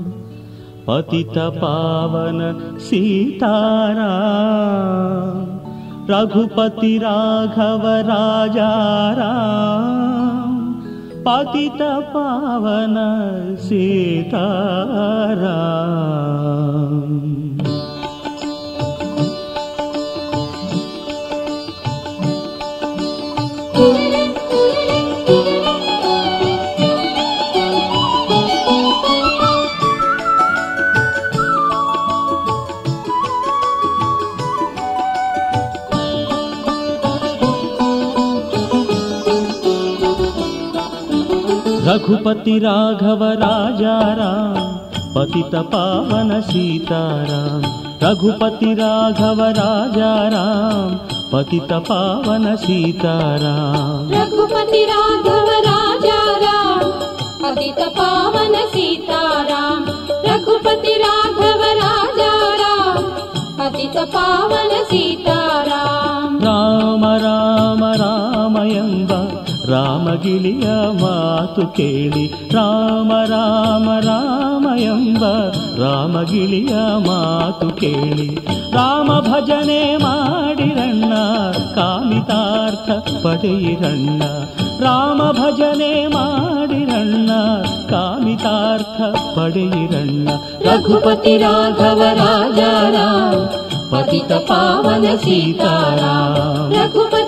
पतितपावन सीतारा रघुपति राघव राजारा पतित पावन सीतारा। पति राघव राजा राम पतित पावन सीताराम रघुपति राघव राजा राम पतित पावन सीताराम रघुपति राघव राजा राम पतित पावन सीताराम रघुपति राघव राजा राम पतित पावन सीताराम राम राम रामयम्बा ರಾಮಗಿಳಿಯ ಮಾತು ಕೇಳಿ. ರಾಮ ರಾಮ ರಾಮ ಎಂಬ ರಾಮಗಿಳಿಯ ಮಾತು ಕೇಳಿ. ರಾಮ ಭಜನೆ ಮಾಡಿರಣ್ಣ ಕಾಮಿತಾರ್ಥ ಪಡೆಯಿರಣ್ಣ ರಾಮ ಭಜನೆ ಮಾಡಿರಣ್ಣ ಕಾಮಿತಾರ್ಥ ಪಡೆಯಿರಣ್ಣ ರಘುಪತಿ ರಾಘವ ರಾಜಾರಾಮ, ಪತಿತ ಪಾವನ ಸೀತಾರಾಮ. ರಘುಪತಿ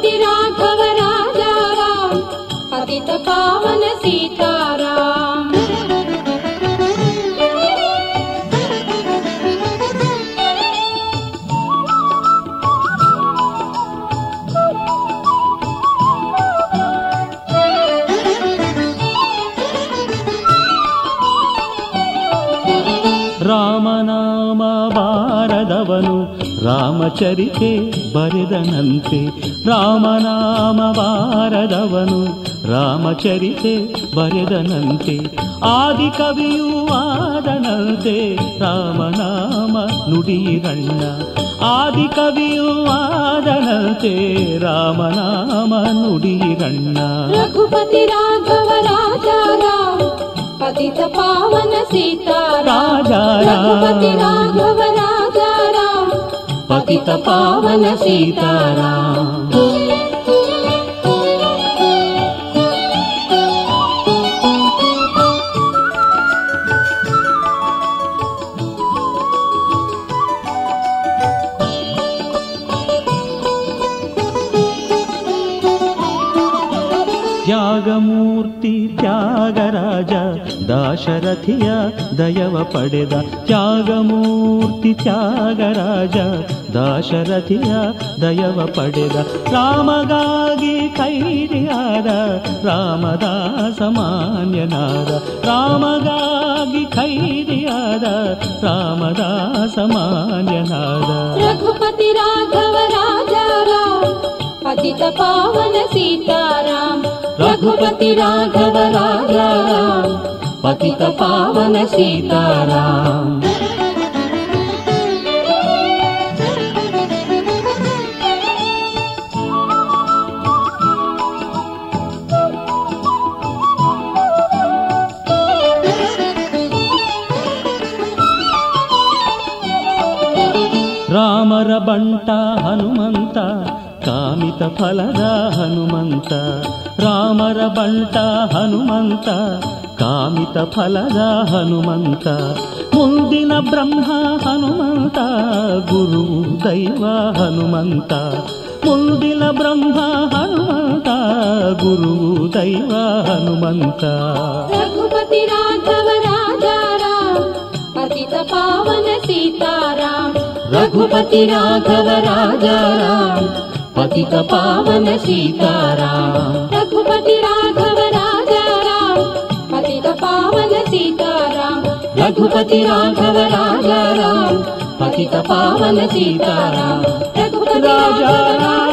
పావన సీతారాం ರಾಮನಾಮ ಭಾರದವನು ರಾಮಚರಿತೆ ಬರೆದನಂತೆ ರಾಮನಾಮ ಭಾರದವನು ರಾಮಚರಿತೆ ಬರೆದನಂತೆ ಆದಿ ಕವಿಯೂ ಆದನಂತೆ ರಾಮನಾಮ ನುಡಿಯಿರಣ್ಣ ಆದಿ ಕವಿಯೂ ಆದನಂತೆ ರಾಮನಾಮ ನುಡಿಯಿರಣ್ಣ ರಘುಪತಿ ರಾಘವ ರಾಜ ಪತಿತ ಪಾವನ ಸೀತಾ ರಾಜ ರಘುಪತಿ ರಾಘವ ರಾಜ ಪತಿತ ಪಾವನ ಸೀತಾರಾಮ ತ್ಯಾಗರಾಜ ದಾಶರಥಿಯ ದಯವ ಪಡೆದ ತ್ಯಾಗಮೂರ್ತಿ ತ್ಯಾಗರಾಜ ದಾಶರಥಿಯ ದಯವ ಪಡೆದ ರಾಮಗಾಗಿ ಕೈರಿಯಾದ ರಾಮದಾಸ ಮಾನ್ಯನಾದ ರಾಮಗಾಗಿ ಕೈರಿಯಾದ ರಾಮದಾಸ ಮಾನ್ಯನಾದ. ರಘುಪತಿ ರಾಘವ राघव ಪತಿತ ಪಾವನ सीतारा రఘుపతి రాఘవ రాజా పతిత పవన సీతారా రామర బంట హనుమంత కామిత ఫలద హనుమంత రామర బంట హనుమంత కామిత ఫలద హనుమంత ಮುಂದಿನ ಬ್ರಹ್ಮ ಹನುಮಂತ ಗುರು ದೈವ ಹನುಮಂತ ಮುಂದಿನ ಬ್ರಹ್ಮ ಹನುಮಂತ ಗುರು ದೈವ ಹನುಮಂತ ರಘುಪತಿ ರಾಘವ ರಾಜಾರಾಮ ಪತಿತ ಪಾವನ ಸೀತಾರಾಮ ರಘುಪತಿ ರಾಘವ ರಾಜಾರಾಮ पतित पावन सीताराम रघुपति राघव राजा राम पतित पावन सीताराम रघुपति राघव राजा राम पतित पावन सीताराम रघुपति राजा पतित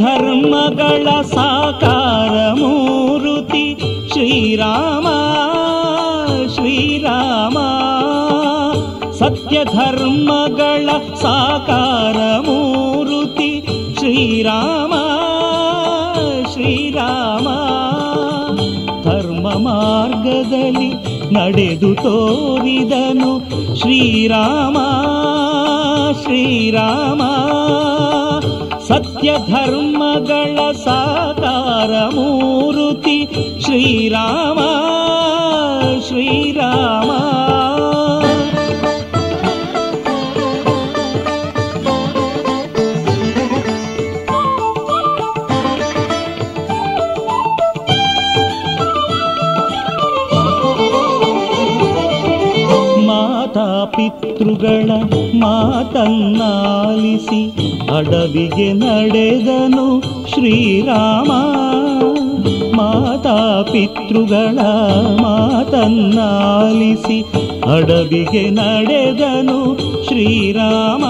ಧರ್ಮಗಳ ಸಾಕಾರ ಮೂರುತಿ. ಶ್ರೀರಾಮ ಶ್ರೀರಾಮ. ಸತ್ಯ ಧರ್ಮಗಳ ಸಾಕಾರ ಮೂರುತಿ. ಶ್ರೀರಾಮ ಶ್ರೀರಾಮ. ಧರ್ಮ ಮಾರ್ಗದಲ್ಲಿ ನಡೆದು ತೋರಿದನು. ಶ್ರೀರಾಮ ಶ್ರೀರಾಮ. ಧರ್ಮಗಳ ಸಾಕಾರ ಮೂರುತಿ. ಶ್ರೀರಾಮ ಶ್ರೀರಾಮ. ಮಾತಾ ಪಿತೃಗಳ ಮಾತನ್ನಾಲಿಸಿ. ಅಡವಿಗೆ ನಡೆದನು ಶ್ರೀರಾಮ. ಮಾತಾ ಪಿತೃಗಳ ಮಾತನ್ನಾಲಿಸಿ ಅಡವಿಗೆ ನಡೆದನು ಶ್ರೀರಾಮ.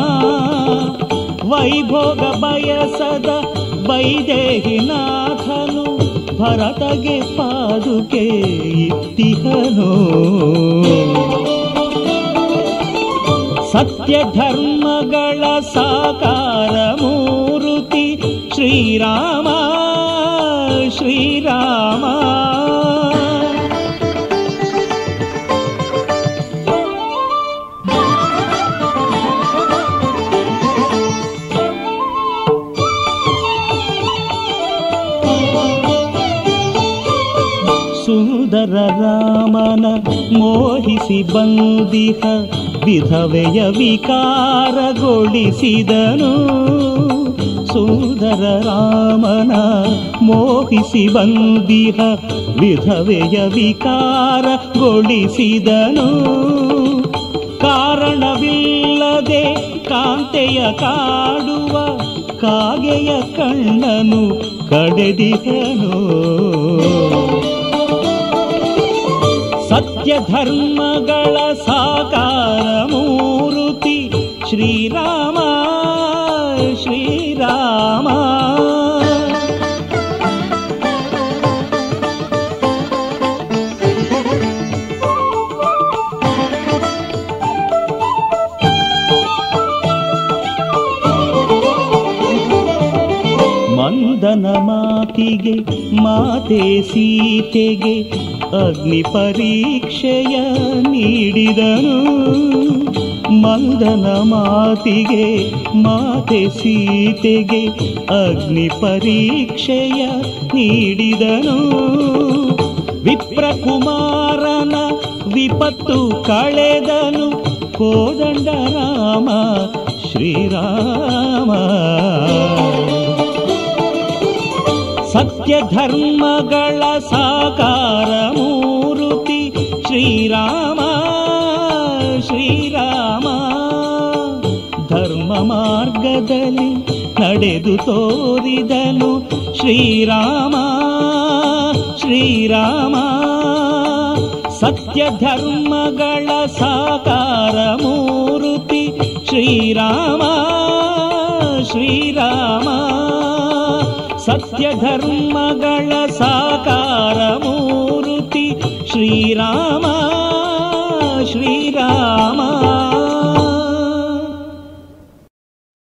ವೈಭೋಗ ಬಯಸದ ವೈದೇಹಿನಾಥನು ಭರತಗೆ ಪಾದುಕೆ ಇತ್ತಿಹನು ಧರ್ಮಗಳ ಸಾಕಾರ ಮೂರುತಿ ಶ್ರೀರಾಮ ಶ್ರೀರಾಮ ಸುಂದರ ರಾಮನ ಮೋಹಿಸಿ ಬಂದಿಹ ವಿಧವೆಯ ವಿಕಾರಗೊಳಿಸಿದನು. ಸುಂದರ ರಾಮನ ಮೋಹಿಸಿ ಬಂದಿಹ ವಿಧವೆಯ ವಿಕಾರಗೊಳಿಸಿದನು. ಕಾರಣವಿಲ್ಲದೆ ಕಾಂತೆಯ ಕಾಡುವ ಕಾಗೆಯ ಕಣ್ಣನು ಕಡೆದಿದನು. ಸತ್ಯ ಧರ್ಮಗಳ ಸಾಕಾರ ಶ್ರೀರಾಮ ಶ್ರೀರಾಮ. ಮಂದನ ಮಾತಿಗೆ ಮಾತೆ ಸೀತೆಗೆ ಅಗ್ನಿ ಪರೀಕ್ಷೆಯ ನೀಡಿದನು. ಮಂದನ ಮಾತಿಗೆ, ಮಾತೆ ಸೀತೆಗೆ ಅಗ್ನಿ ಪರೀಕ್ಷೆಯ ನೀಡಿದನು. ವಿಪ್ರಕುಮಾರನ ವಿಪತ್ತು ಕಳೆದನು. ಕೋದಂಡ ರಾಮ ಶ್ರೀರಾಮ. ಸತ್ಯ ಧರ್ಮಗಳ ಸಾಕಾರ ಮೂರುತಿ ಶ್ರೀರಾಮ. ಮಾರ್ಗದಲ್ಲಿ ನಡೆದು ತೋರಿದನು ಶ್ರೀರಾಮ ಶ್ರೀರಾಮ. ಸತ್ಯ ಧರ್ಮಗಳ ಸಾಕಾರ ಮೂರುತಿ ಶ್ರೀರಾಮ ಶ್ರೀರಾಮ. ಸತ್ಯ ಧರ್ಮಗಳ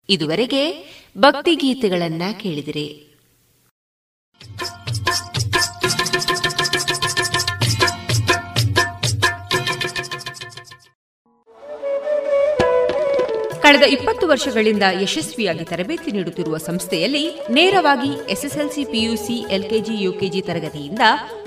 ಇದುವರೆಗೆ ಭಕ್ತಿಗೀತೆಗಳನ್ನ ಕೇಳಿದಿರಿ. ಕಳೆದ ಇಪ್ಪತ್ತು ವರ್ಷಗಳಿಂದ ಯಶಸ್ವಿಯಾಗಿ ತರಬೇತಿ ನೀಡುತ್ತಿರುವ ಸಂಸ್ಥೆಯಲ್ಲಿ ನೇರವಾಗಿ ಎಸ್ಎಸ್ಎಲ್ಸಿ ಪಿಯುಸಿ, ಎಲ್ಕೆಜಿ, ಯುಕೆಜಿ ತರಗತಿಯಿಂದ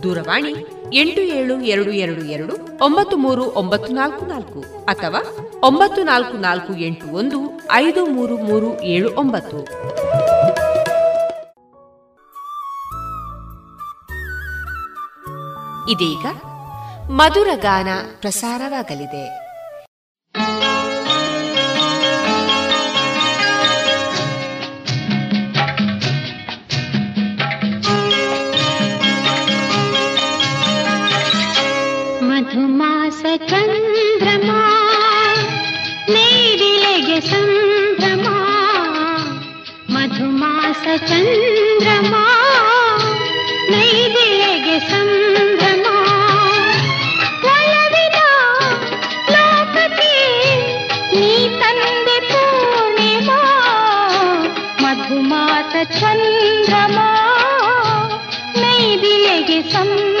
ದೂರವಾಣಿ ಎಂಟು ಏಳು ಎರಡು ಎರಡು ಎರಡು ಒಂಬತ್ತು ಮೂರು ಒಂಬತ್ತು ನಾಲ್ಕು ನಾಲ್ಕು ಅಥವಾ ಒಂಬತ್ತು ನಾಲ್ಕು ನಾಲ್ಕು ಎಂಟು ಒಂದು ಐದು ಮೂರು ಮೂರು ಏಳು ಒಂಬತ್ತು. ಇದೀಗ ಮಧುರ ಗಾನ ಪ್ರಸಾರವಾಗಲಿದೆ. ಮಧುಮಾಸ ಚಂದ್ರಮಾ ನೈದಿಲೆಗೆ ಸಂಭ್ರಮ ಒಲವಿನ ಲೋಕಕ್ಕೆ ನೀ ತಂದೆ ಪೂರ್ಣಿಮಾ ಮಧುಮಾಸ ಚಂದ್ರಮಾ ನೈದಿಲೆಗೆ ಸಂಭ್ರಮ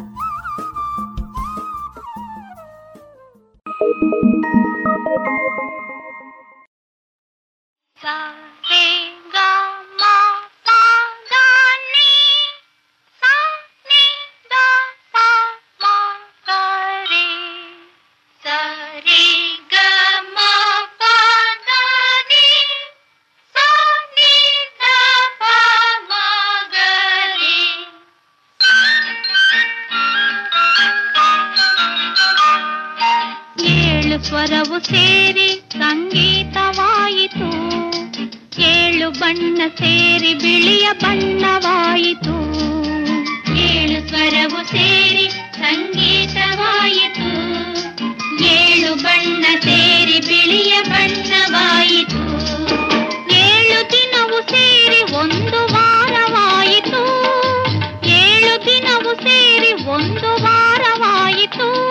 ನಾವು ಸೇರಿ ಸಂಗೀತವಾಯಿತು. ಏಳು ಬಣ್ಣ ಸೇರಿ ಬಿಳಿಯ ಬಣ್ಣವಾಯಿತು. ಏಳು ಸ್ವರವು ಸೇರಿ ಸಂಗೀತವಾಯಿತು. ಏಳು ಬಣ್ಣ ಸೇರಿ ಬಿಳಿಯ ಬಣ್ಣವಾಯಿತು. ಏಳು ದಿನವು ಸೇರಿ ಒಂದು ವಾರವಾಯಿತು. ಏಳು ದಿನವು ಸೇರಿ ಒಂದು ವಾರವಾಯಿತು.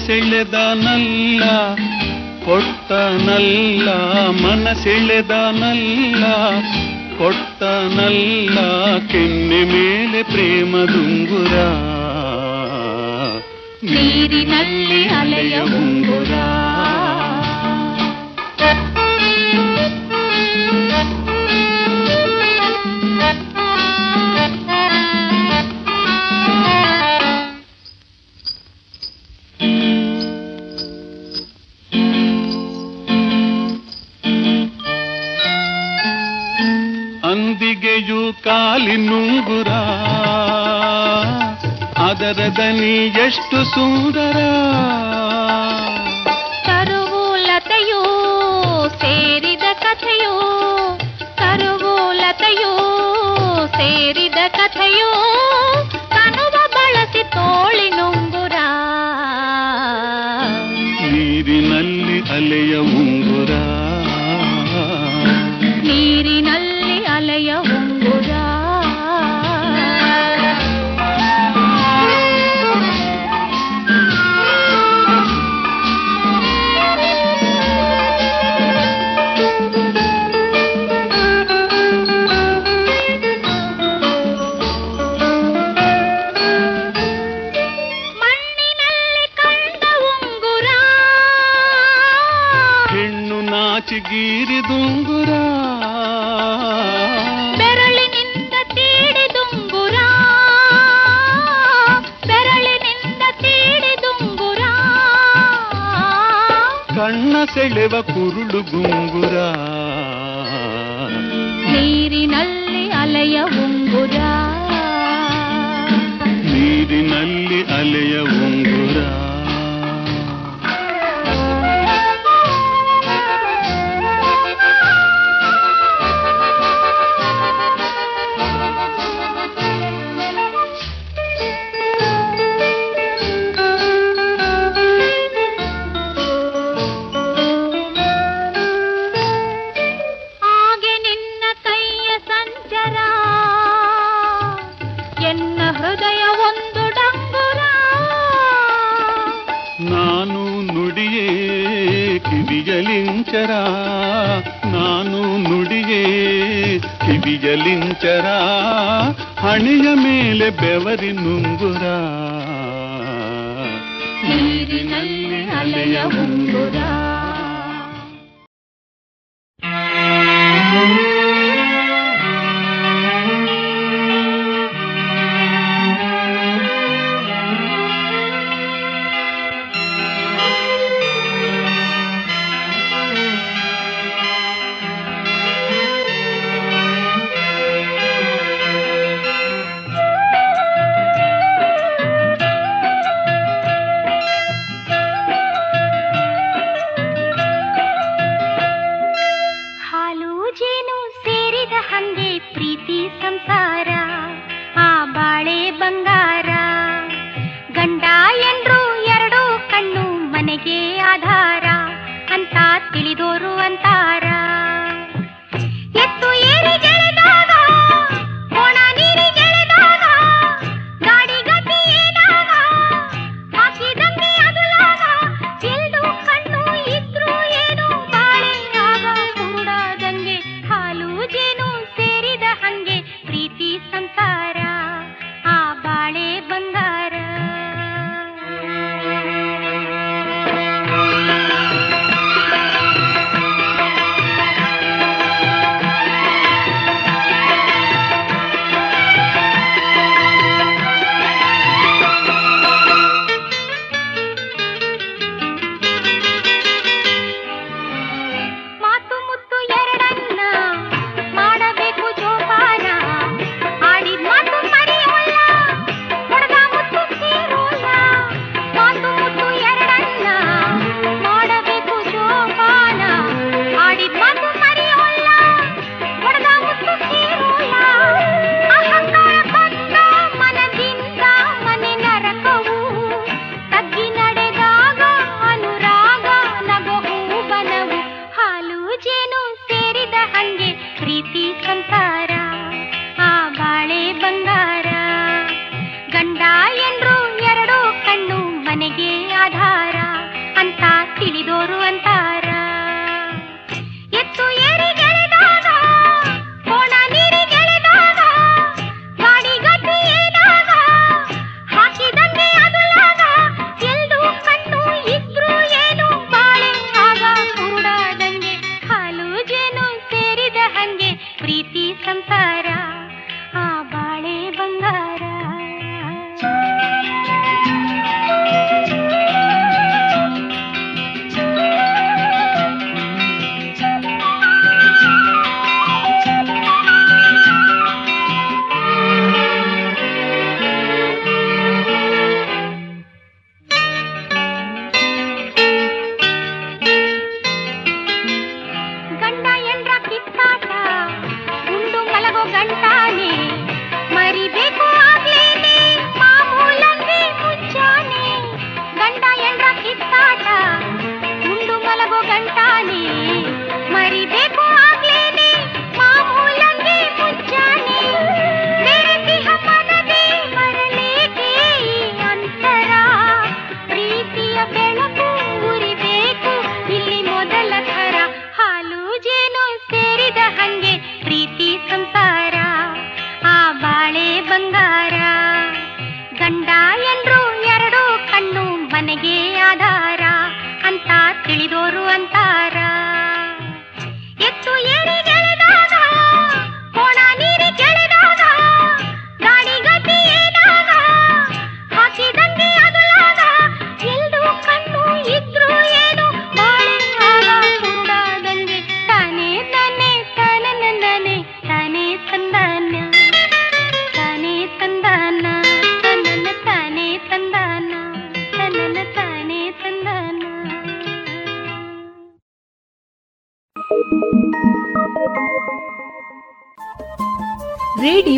ಮನಸೆಳೆದನಲ್ಲ ಕೊಟ್ಟನಲ್ಲ ಮನಸೆಳೆದನಲ್ಲ ಕೊಟ್ಟನಲ್ಲ ಕೆನ್ನೆ ಮೇಲೆ ಪ್ರೇಮದುಂಗುರ ನೀರಿನಲ್ಲಿ ಅಲೆಯ ಉಂಗುರಾ. ಅದರ ದನಿ ಎಷ್ಟು ಸುಂದರ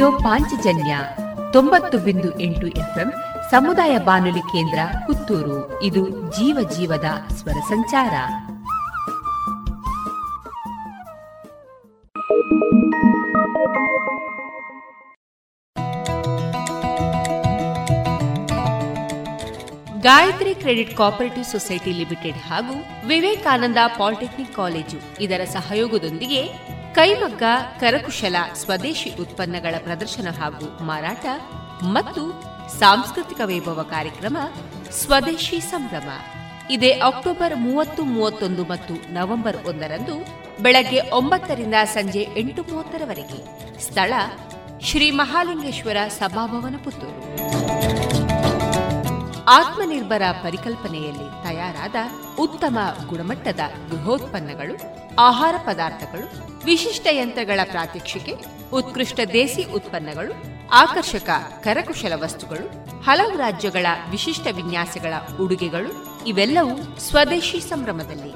ರೇಡಿಯೋ ಪಾಂಚಜನ್ಯ ತೊಂಬತ್ತು ಬಿಂದು ಎಂಟು ಎಫ್ಎಂ ಸಮುದಾಯ ಬಾನುಲಿ ಕೇಂದ್ರ ಪುತ್ತೂರು. ಇದು ಜೀವ ಜೀವದ ಸ್ವರ ಸಂಚಾರ. Gayatri credit cooperative society limited ಹಾಗೂ ವಿವೇಕಾನಂದ ಪಾಲಿಟೆಕ್ನಿಕ್ ಕಾಲೇಜು ಇದರ ಸಹಯೋಗದೊಂದಿಗೆ ಕೈಮಗ್ಗ, ಕರಕುಶಲ, ಸ್ವದೇಶಿ ಉತ್ಪನ್ನಗಳ ಪ್ರದರ್ಶನ ಹಾಗೂ ಮಾರಾಟ ಮತ್ತು ಸಾಂಸ್ಕೃತಿಕ ವೈಭವ ಕಾರ್ಯಕ್ರಮ ಸ್ವದೇಶಿ ಸಂಭ್ರಮ. ಇದೇ ಅಕ್ಟೋಬರ್ ಮೂವತ್ತು, ಮೂವತ್ತೊಂದು ಮತ್ತು ನವೆಂಬರ್ ಒಂದರಂದು ಬೆಳಗ್ಗೆ ಒಂಬತ್ತರಿಂದ ಸಂಜೆ ಎಂಟು ಮೂವತ್ತರವರೆಗೆ. ಸ್ಥಳ ಶ್ರೀ ಮಹಾಲಿಂಗೇಶ್ವರ ಸಭಾಭವನ ಪುತ್ತೂರು. ಆತ್ಮನಿರ್ಭರ ಪರಿಕಲ್ಪನೆಯಲ್ಲಿ ತಯಾರಾದ ಉತ್ತಮ ಗುಣಮಟ್ಟದ ಗೃಹೋತ್ಪನ್ನಗಳು, ಆಹಾರ ಪದಾರ್ಥಗಳು ವಿಶಿಷ್ಟ ಯಂತ್ರಗಳ ಪ್ರಾತ್ಯಕ್ಷಿಕೆ, ಉತ್ಕೃಷ್ಟ ದೇಸಿ ಉತ್ಪನ್ನಗಳು, ಆಕರ್ಷಕ ಕರಕುಶಲ ವಸ್ತುಗಳು, ಹಲವು ರಾಜ್ಯಗಳ ವಿಶಿಷ್ಟ ವಿನ್ಯಾಸಗಳ ಉಡುಗೆಗಳು, ಇವೆಲ್ಲವೂ ಸ್ವದೇಶಿ ಸಂಭ್ರಮದಲ್ಲಿ.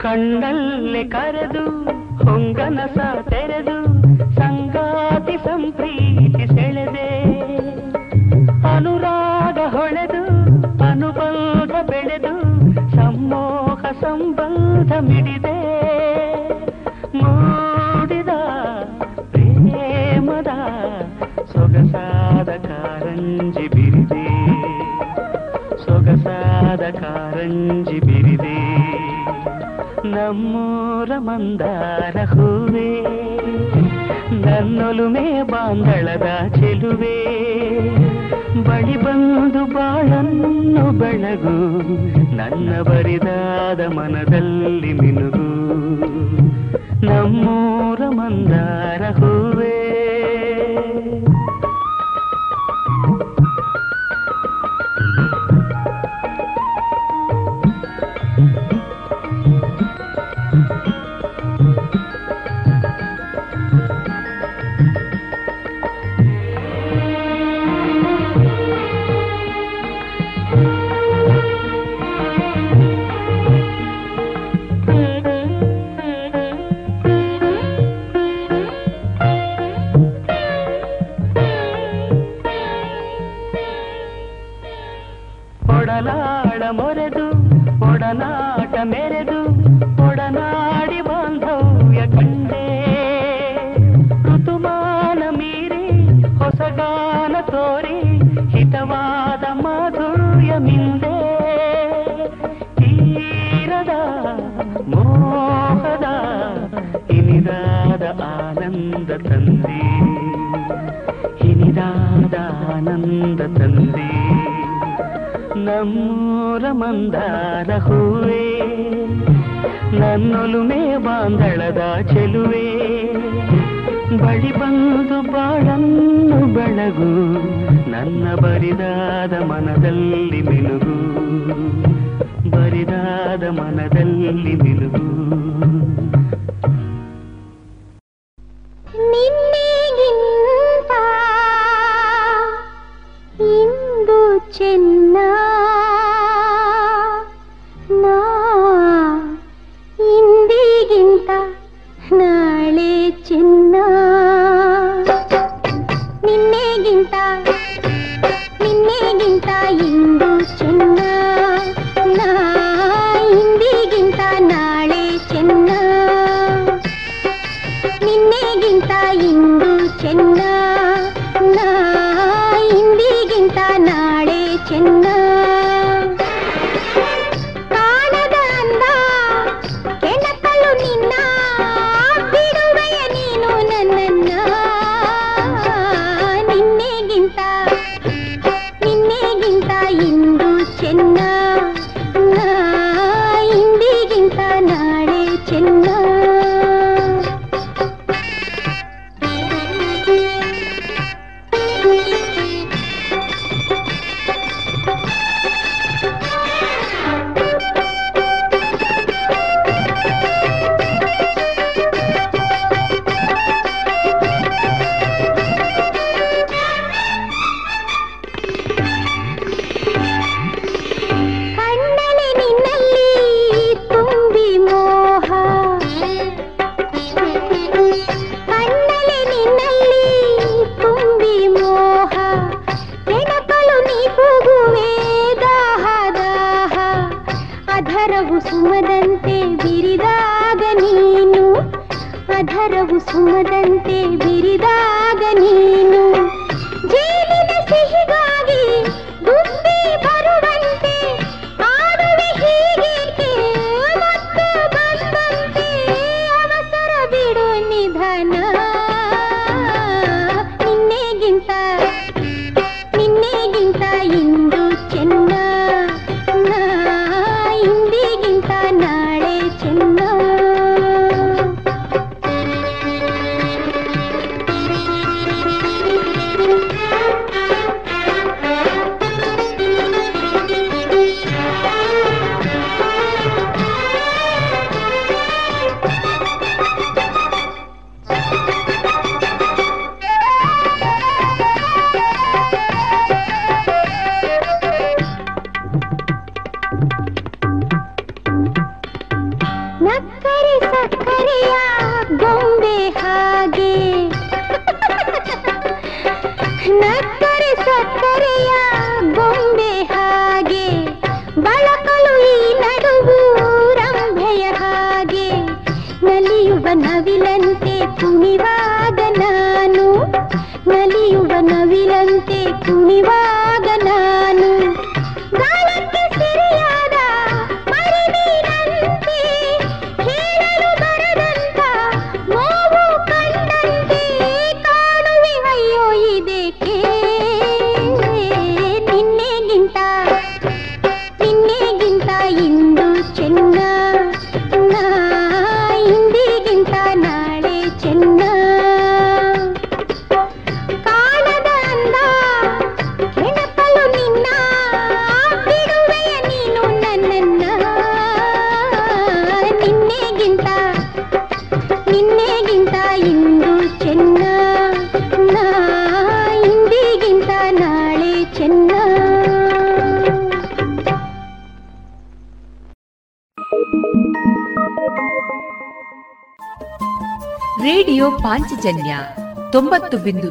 ಕಣ್ಣಲ್ಲಿ ಕರೆದು ಹೊಂಗನಸ ತೆರೆದು ಸಂಗಾತಿ ಸಂಪ್ರೀತಿ ಸೆಳೆದೆ ಅನುರಾಗ ಹೊಳೆದು ಅನುಬಂಧ ಬೆಳೆದು ಸಮ್ಮೋಹ ಸಂಬಂಧ ಮಿಡಿದೆ ಮೂಡಿದ ಪ್ರೇಮದ ಸೊಗಸಾದ ಕಾರಂಜಿ ಬಿರಿದೆ ಸೊಗಸಾದ ಕಾರಂಜಿ ಬಿರಿದೆ ನಮ್ಮೂರ ಮಂದಾರ ಹೂವೇ, ನನ್ನೊಲುಮೆ ಬಾಂಗಳದ ಚೆಲುವೆ. ಬಳಿ ಬಂದು ಬಾಳನ್ನು ಬೆಳಗು, ನನ್ನ ಬರಿದಾದ ಮನದಲ್ಲಿ ಮಿನುಗು. ನಮ್ಮೂರ ಮಂದಾರ ಹೂವೇ.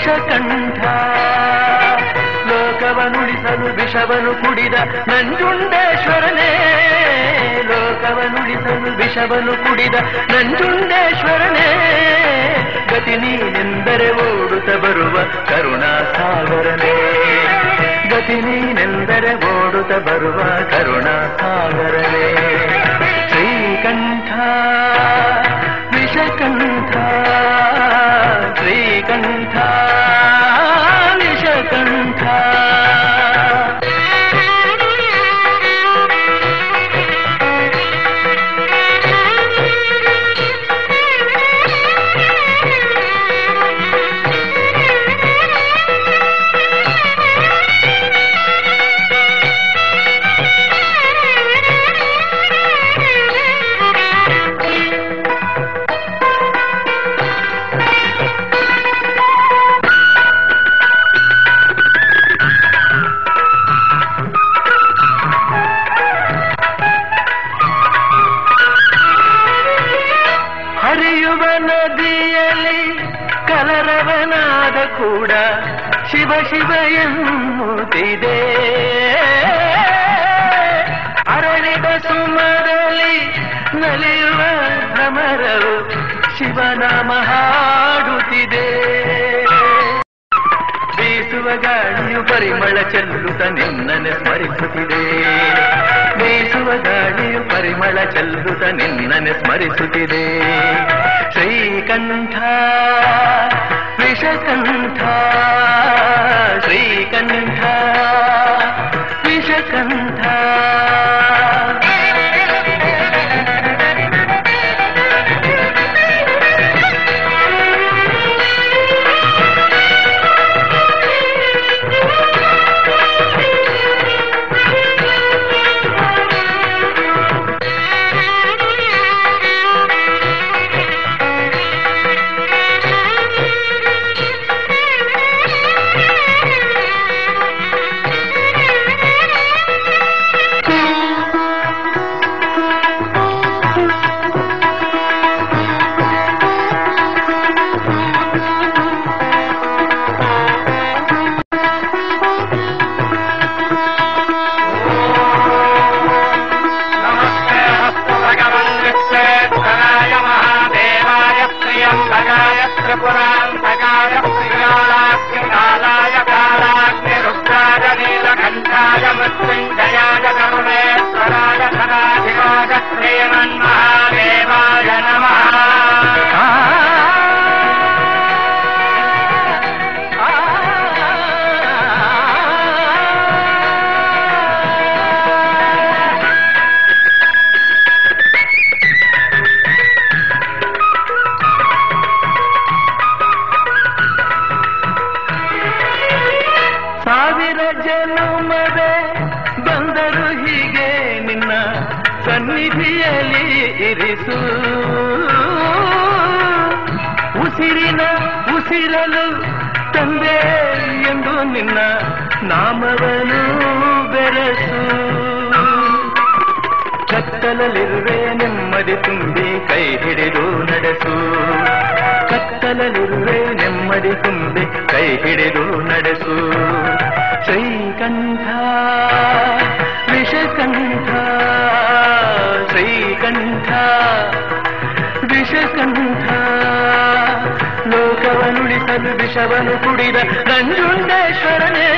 ವಿಷಕಂಠ. ಲೋಕವನುಳಿಸಲು ವಿಷವನು ಕುಡಿದ ನಂಜುಂಡೇಶ್ವರನೇ. ಲೋಕವನುಳಿಸಲು ವಿಷವನು ಕುಡಿದ ನಂಜುಂಡೇಶ್ವರನೇ. ಗತಿ ನೀನೆಂದರೆ ಓಡುತ್ತ ಬರುವ ಕರುಣಾ ಸಾಗರನೇ ಗತಿ ನೀನೆಂದರೆ ಓಡುತ್ತ ಬರುವ ಕರುಣಾ ಸಾಗರನೇ ಶ್ರೀಕಂಠ. నిశకంఠ శ్రీకంఠ నిశకంఠ ಸನ್ನಿಧಿಯಲ್ಲಿ ಇರಿಸು. ಉಸಿರಿನ ಉಸಿರಲು ತಂದೆ ಎಂದು ನಿನ್ನ ನಾಮವನು ಬೆರೆಸು. ಕತ್ತಲಲ್ಲಿರುವೆ ನೆಮ್ಮದಿ ತುಂಬಿ ಕೈ ಹಿಡಿದು ನಡೆಸು. ಕತ್ತಲಲ್ಲಿರುವೆ ನೆಮ್ಮದಿ ತುಂಬಿ ಕೈ ಹಿಡಿದು ನಡೆಸು. ಶ್ರೀಕಂಠ ವಿಷಕಂಠ ಶ್ರೀಕಂಠ ವಿಷಕಂಠ ಲೋಕವನುಳಿಸಲು ವಿಷವನು ಕುಡಿದ ನಂಜುಂಡೇಶ್ವರನೇ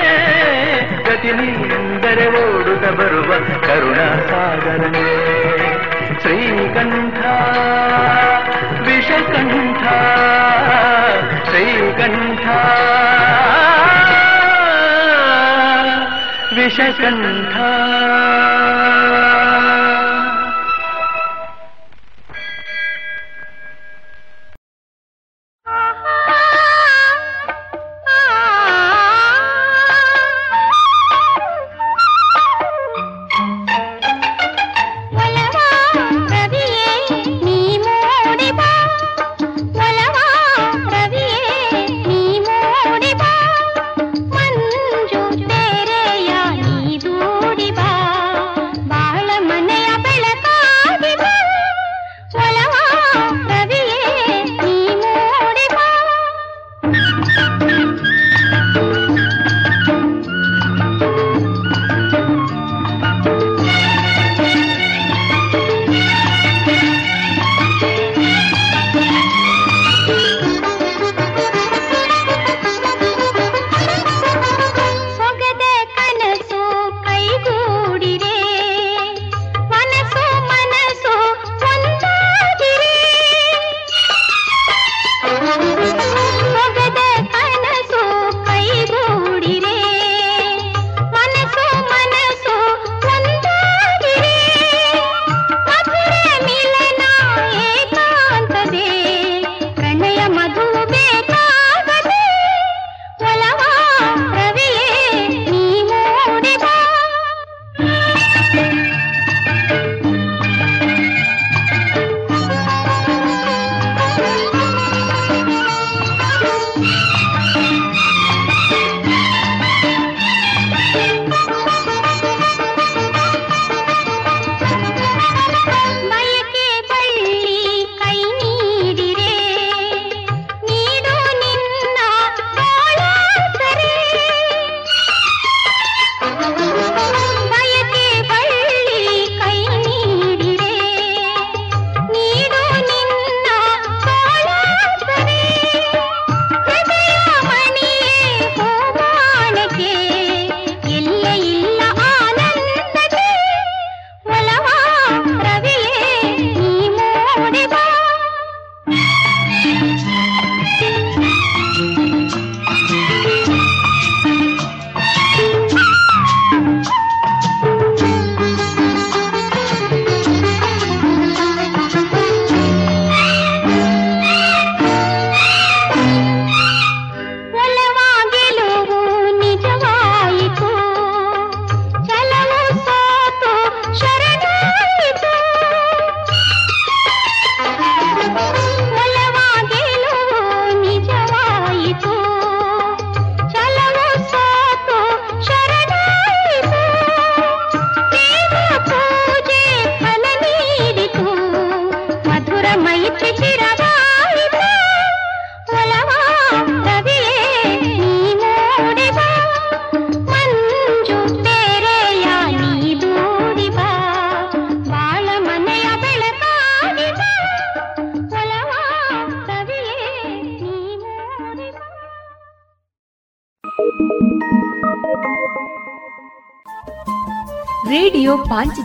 ಗತಿ ನೀನೆಂದರೆ ಓಡುತ್ತ ಬರುವ ಕರುಣಾಸಾಗರನೇ ಶ್ರೀಕಂಠ ವಿಷಕಂಠ ಶ್ರೀಕಂಠ ವಿಷಕಂಠ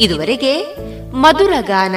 ಇದುವರೆಗೆ ಮಧುರ ಗಾನ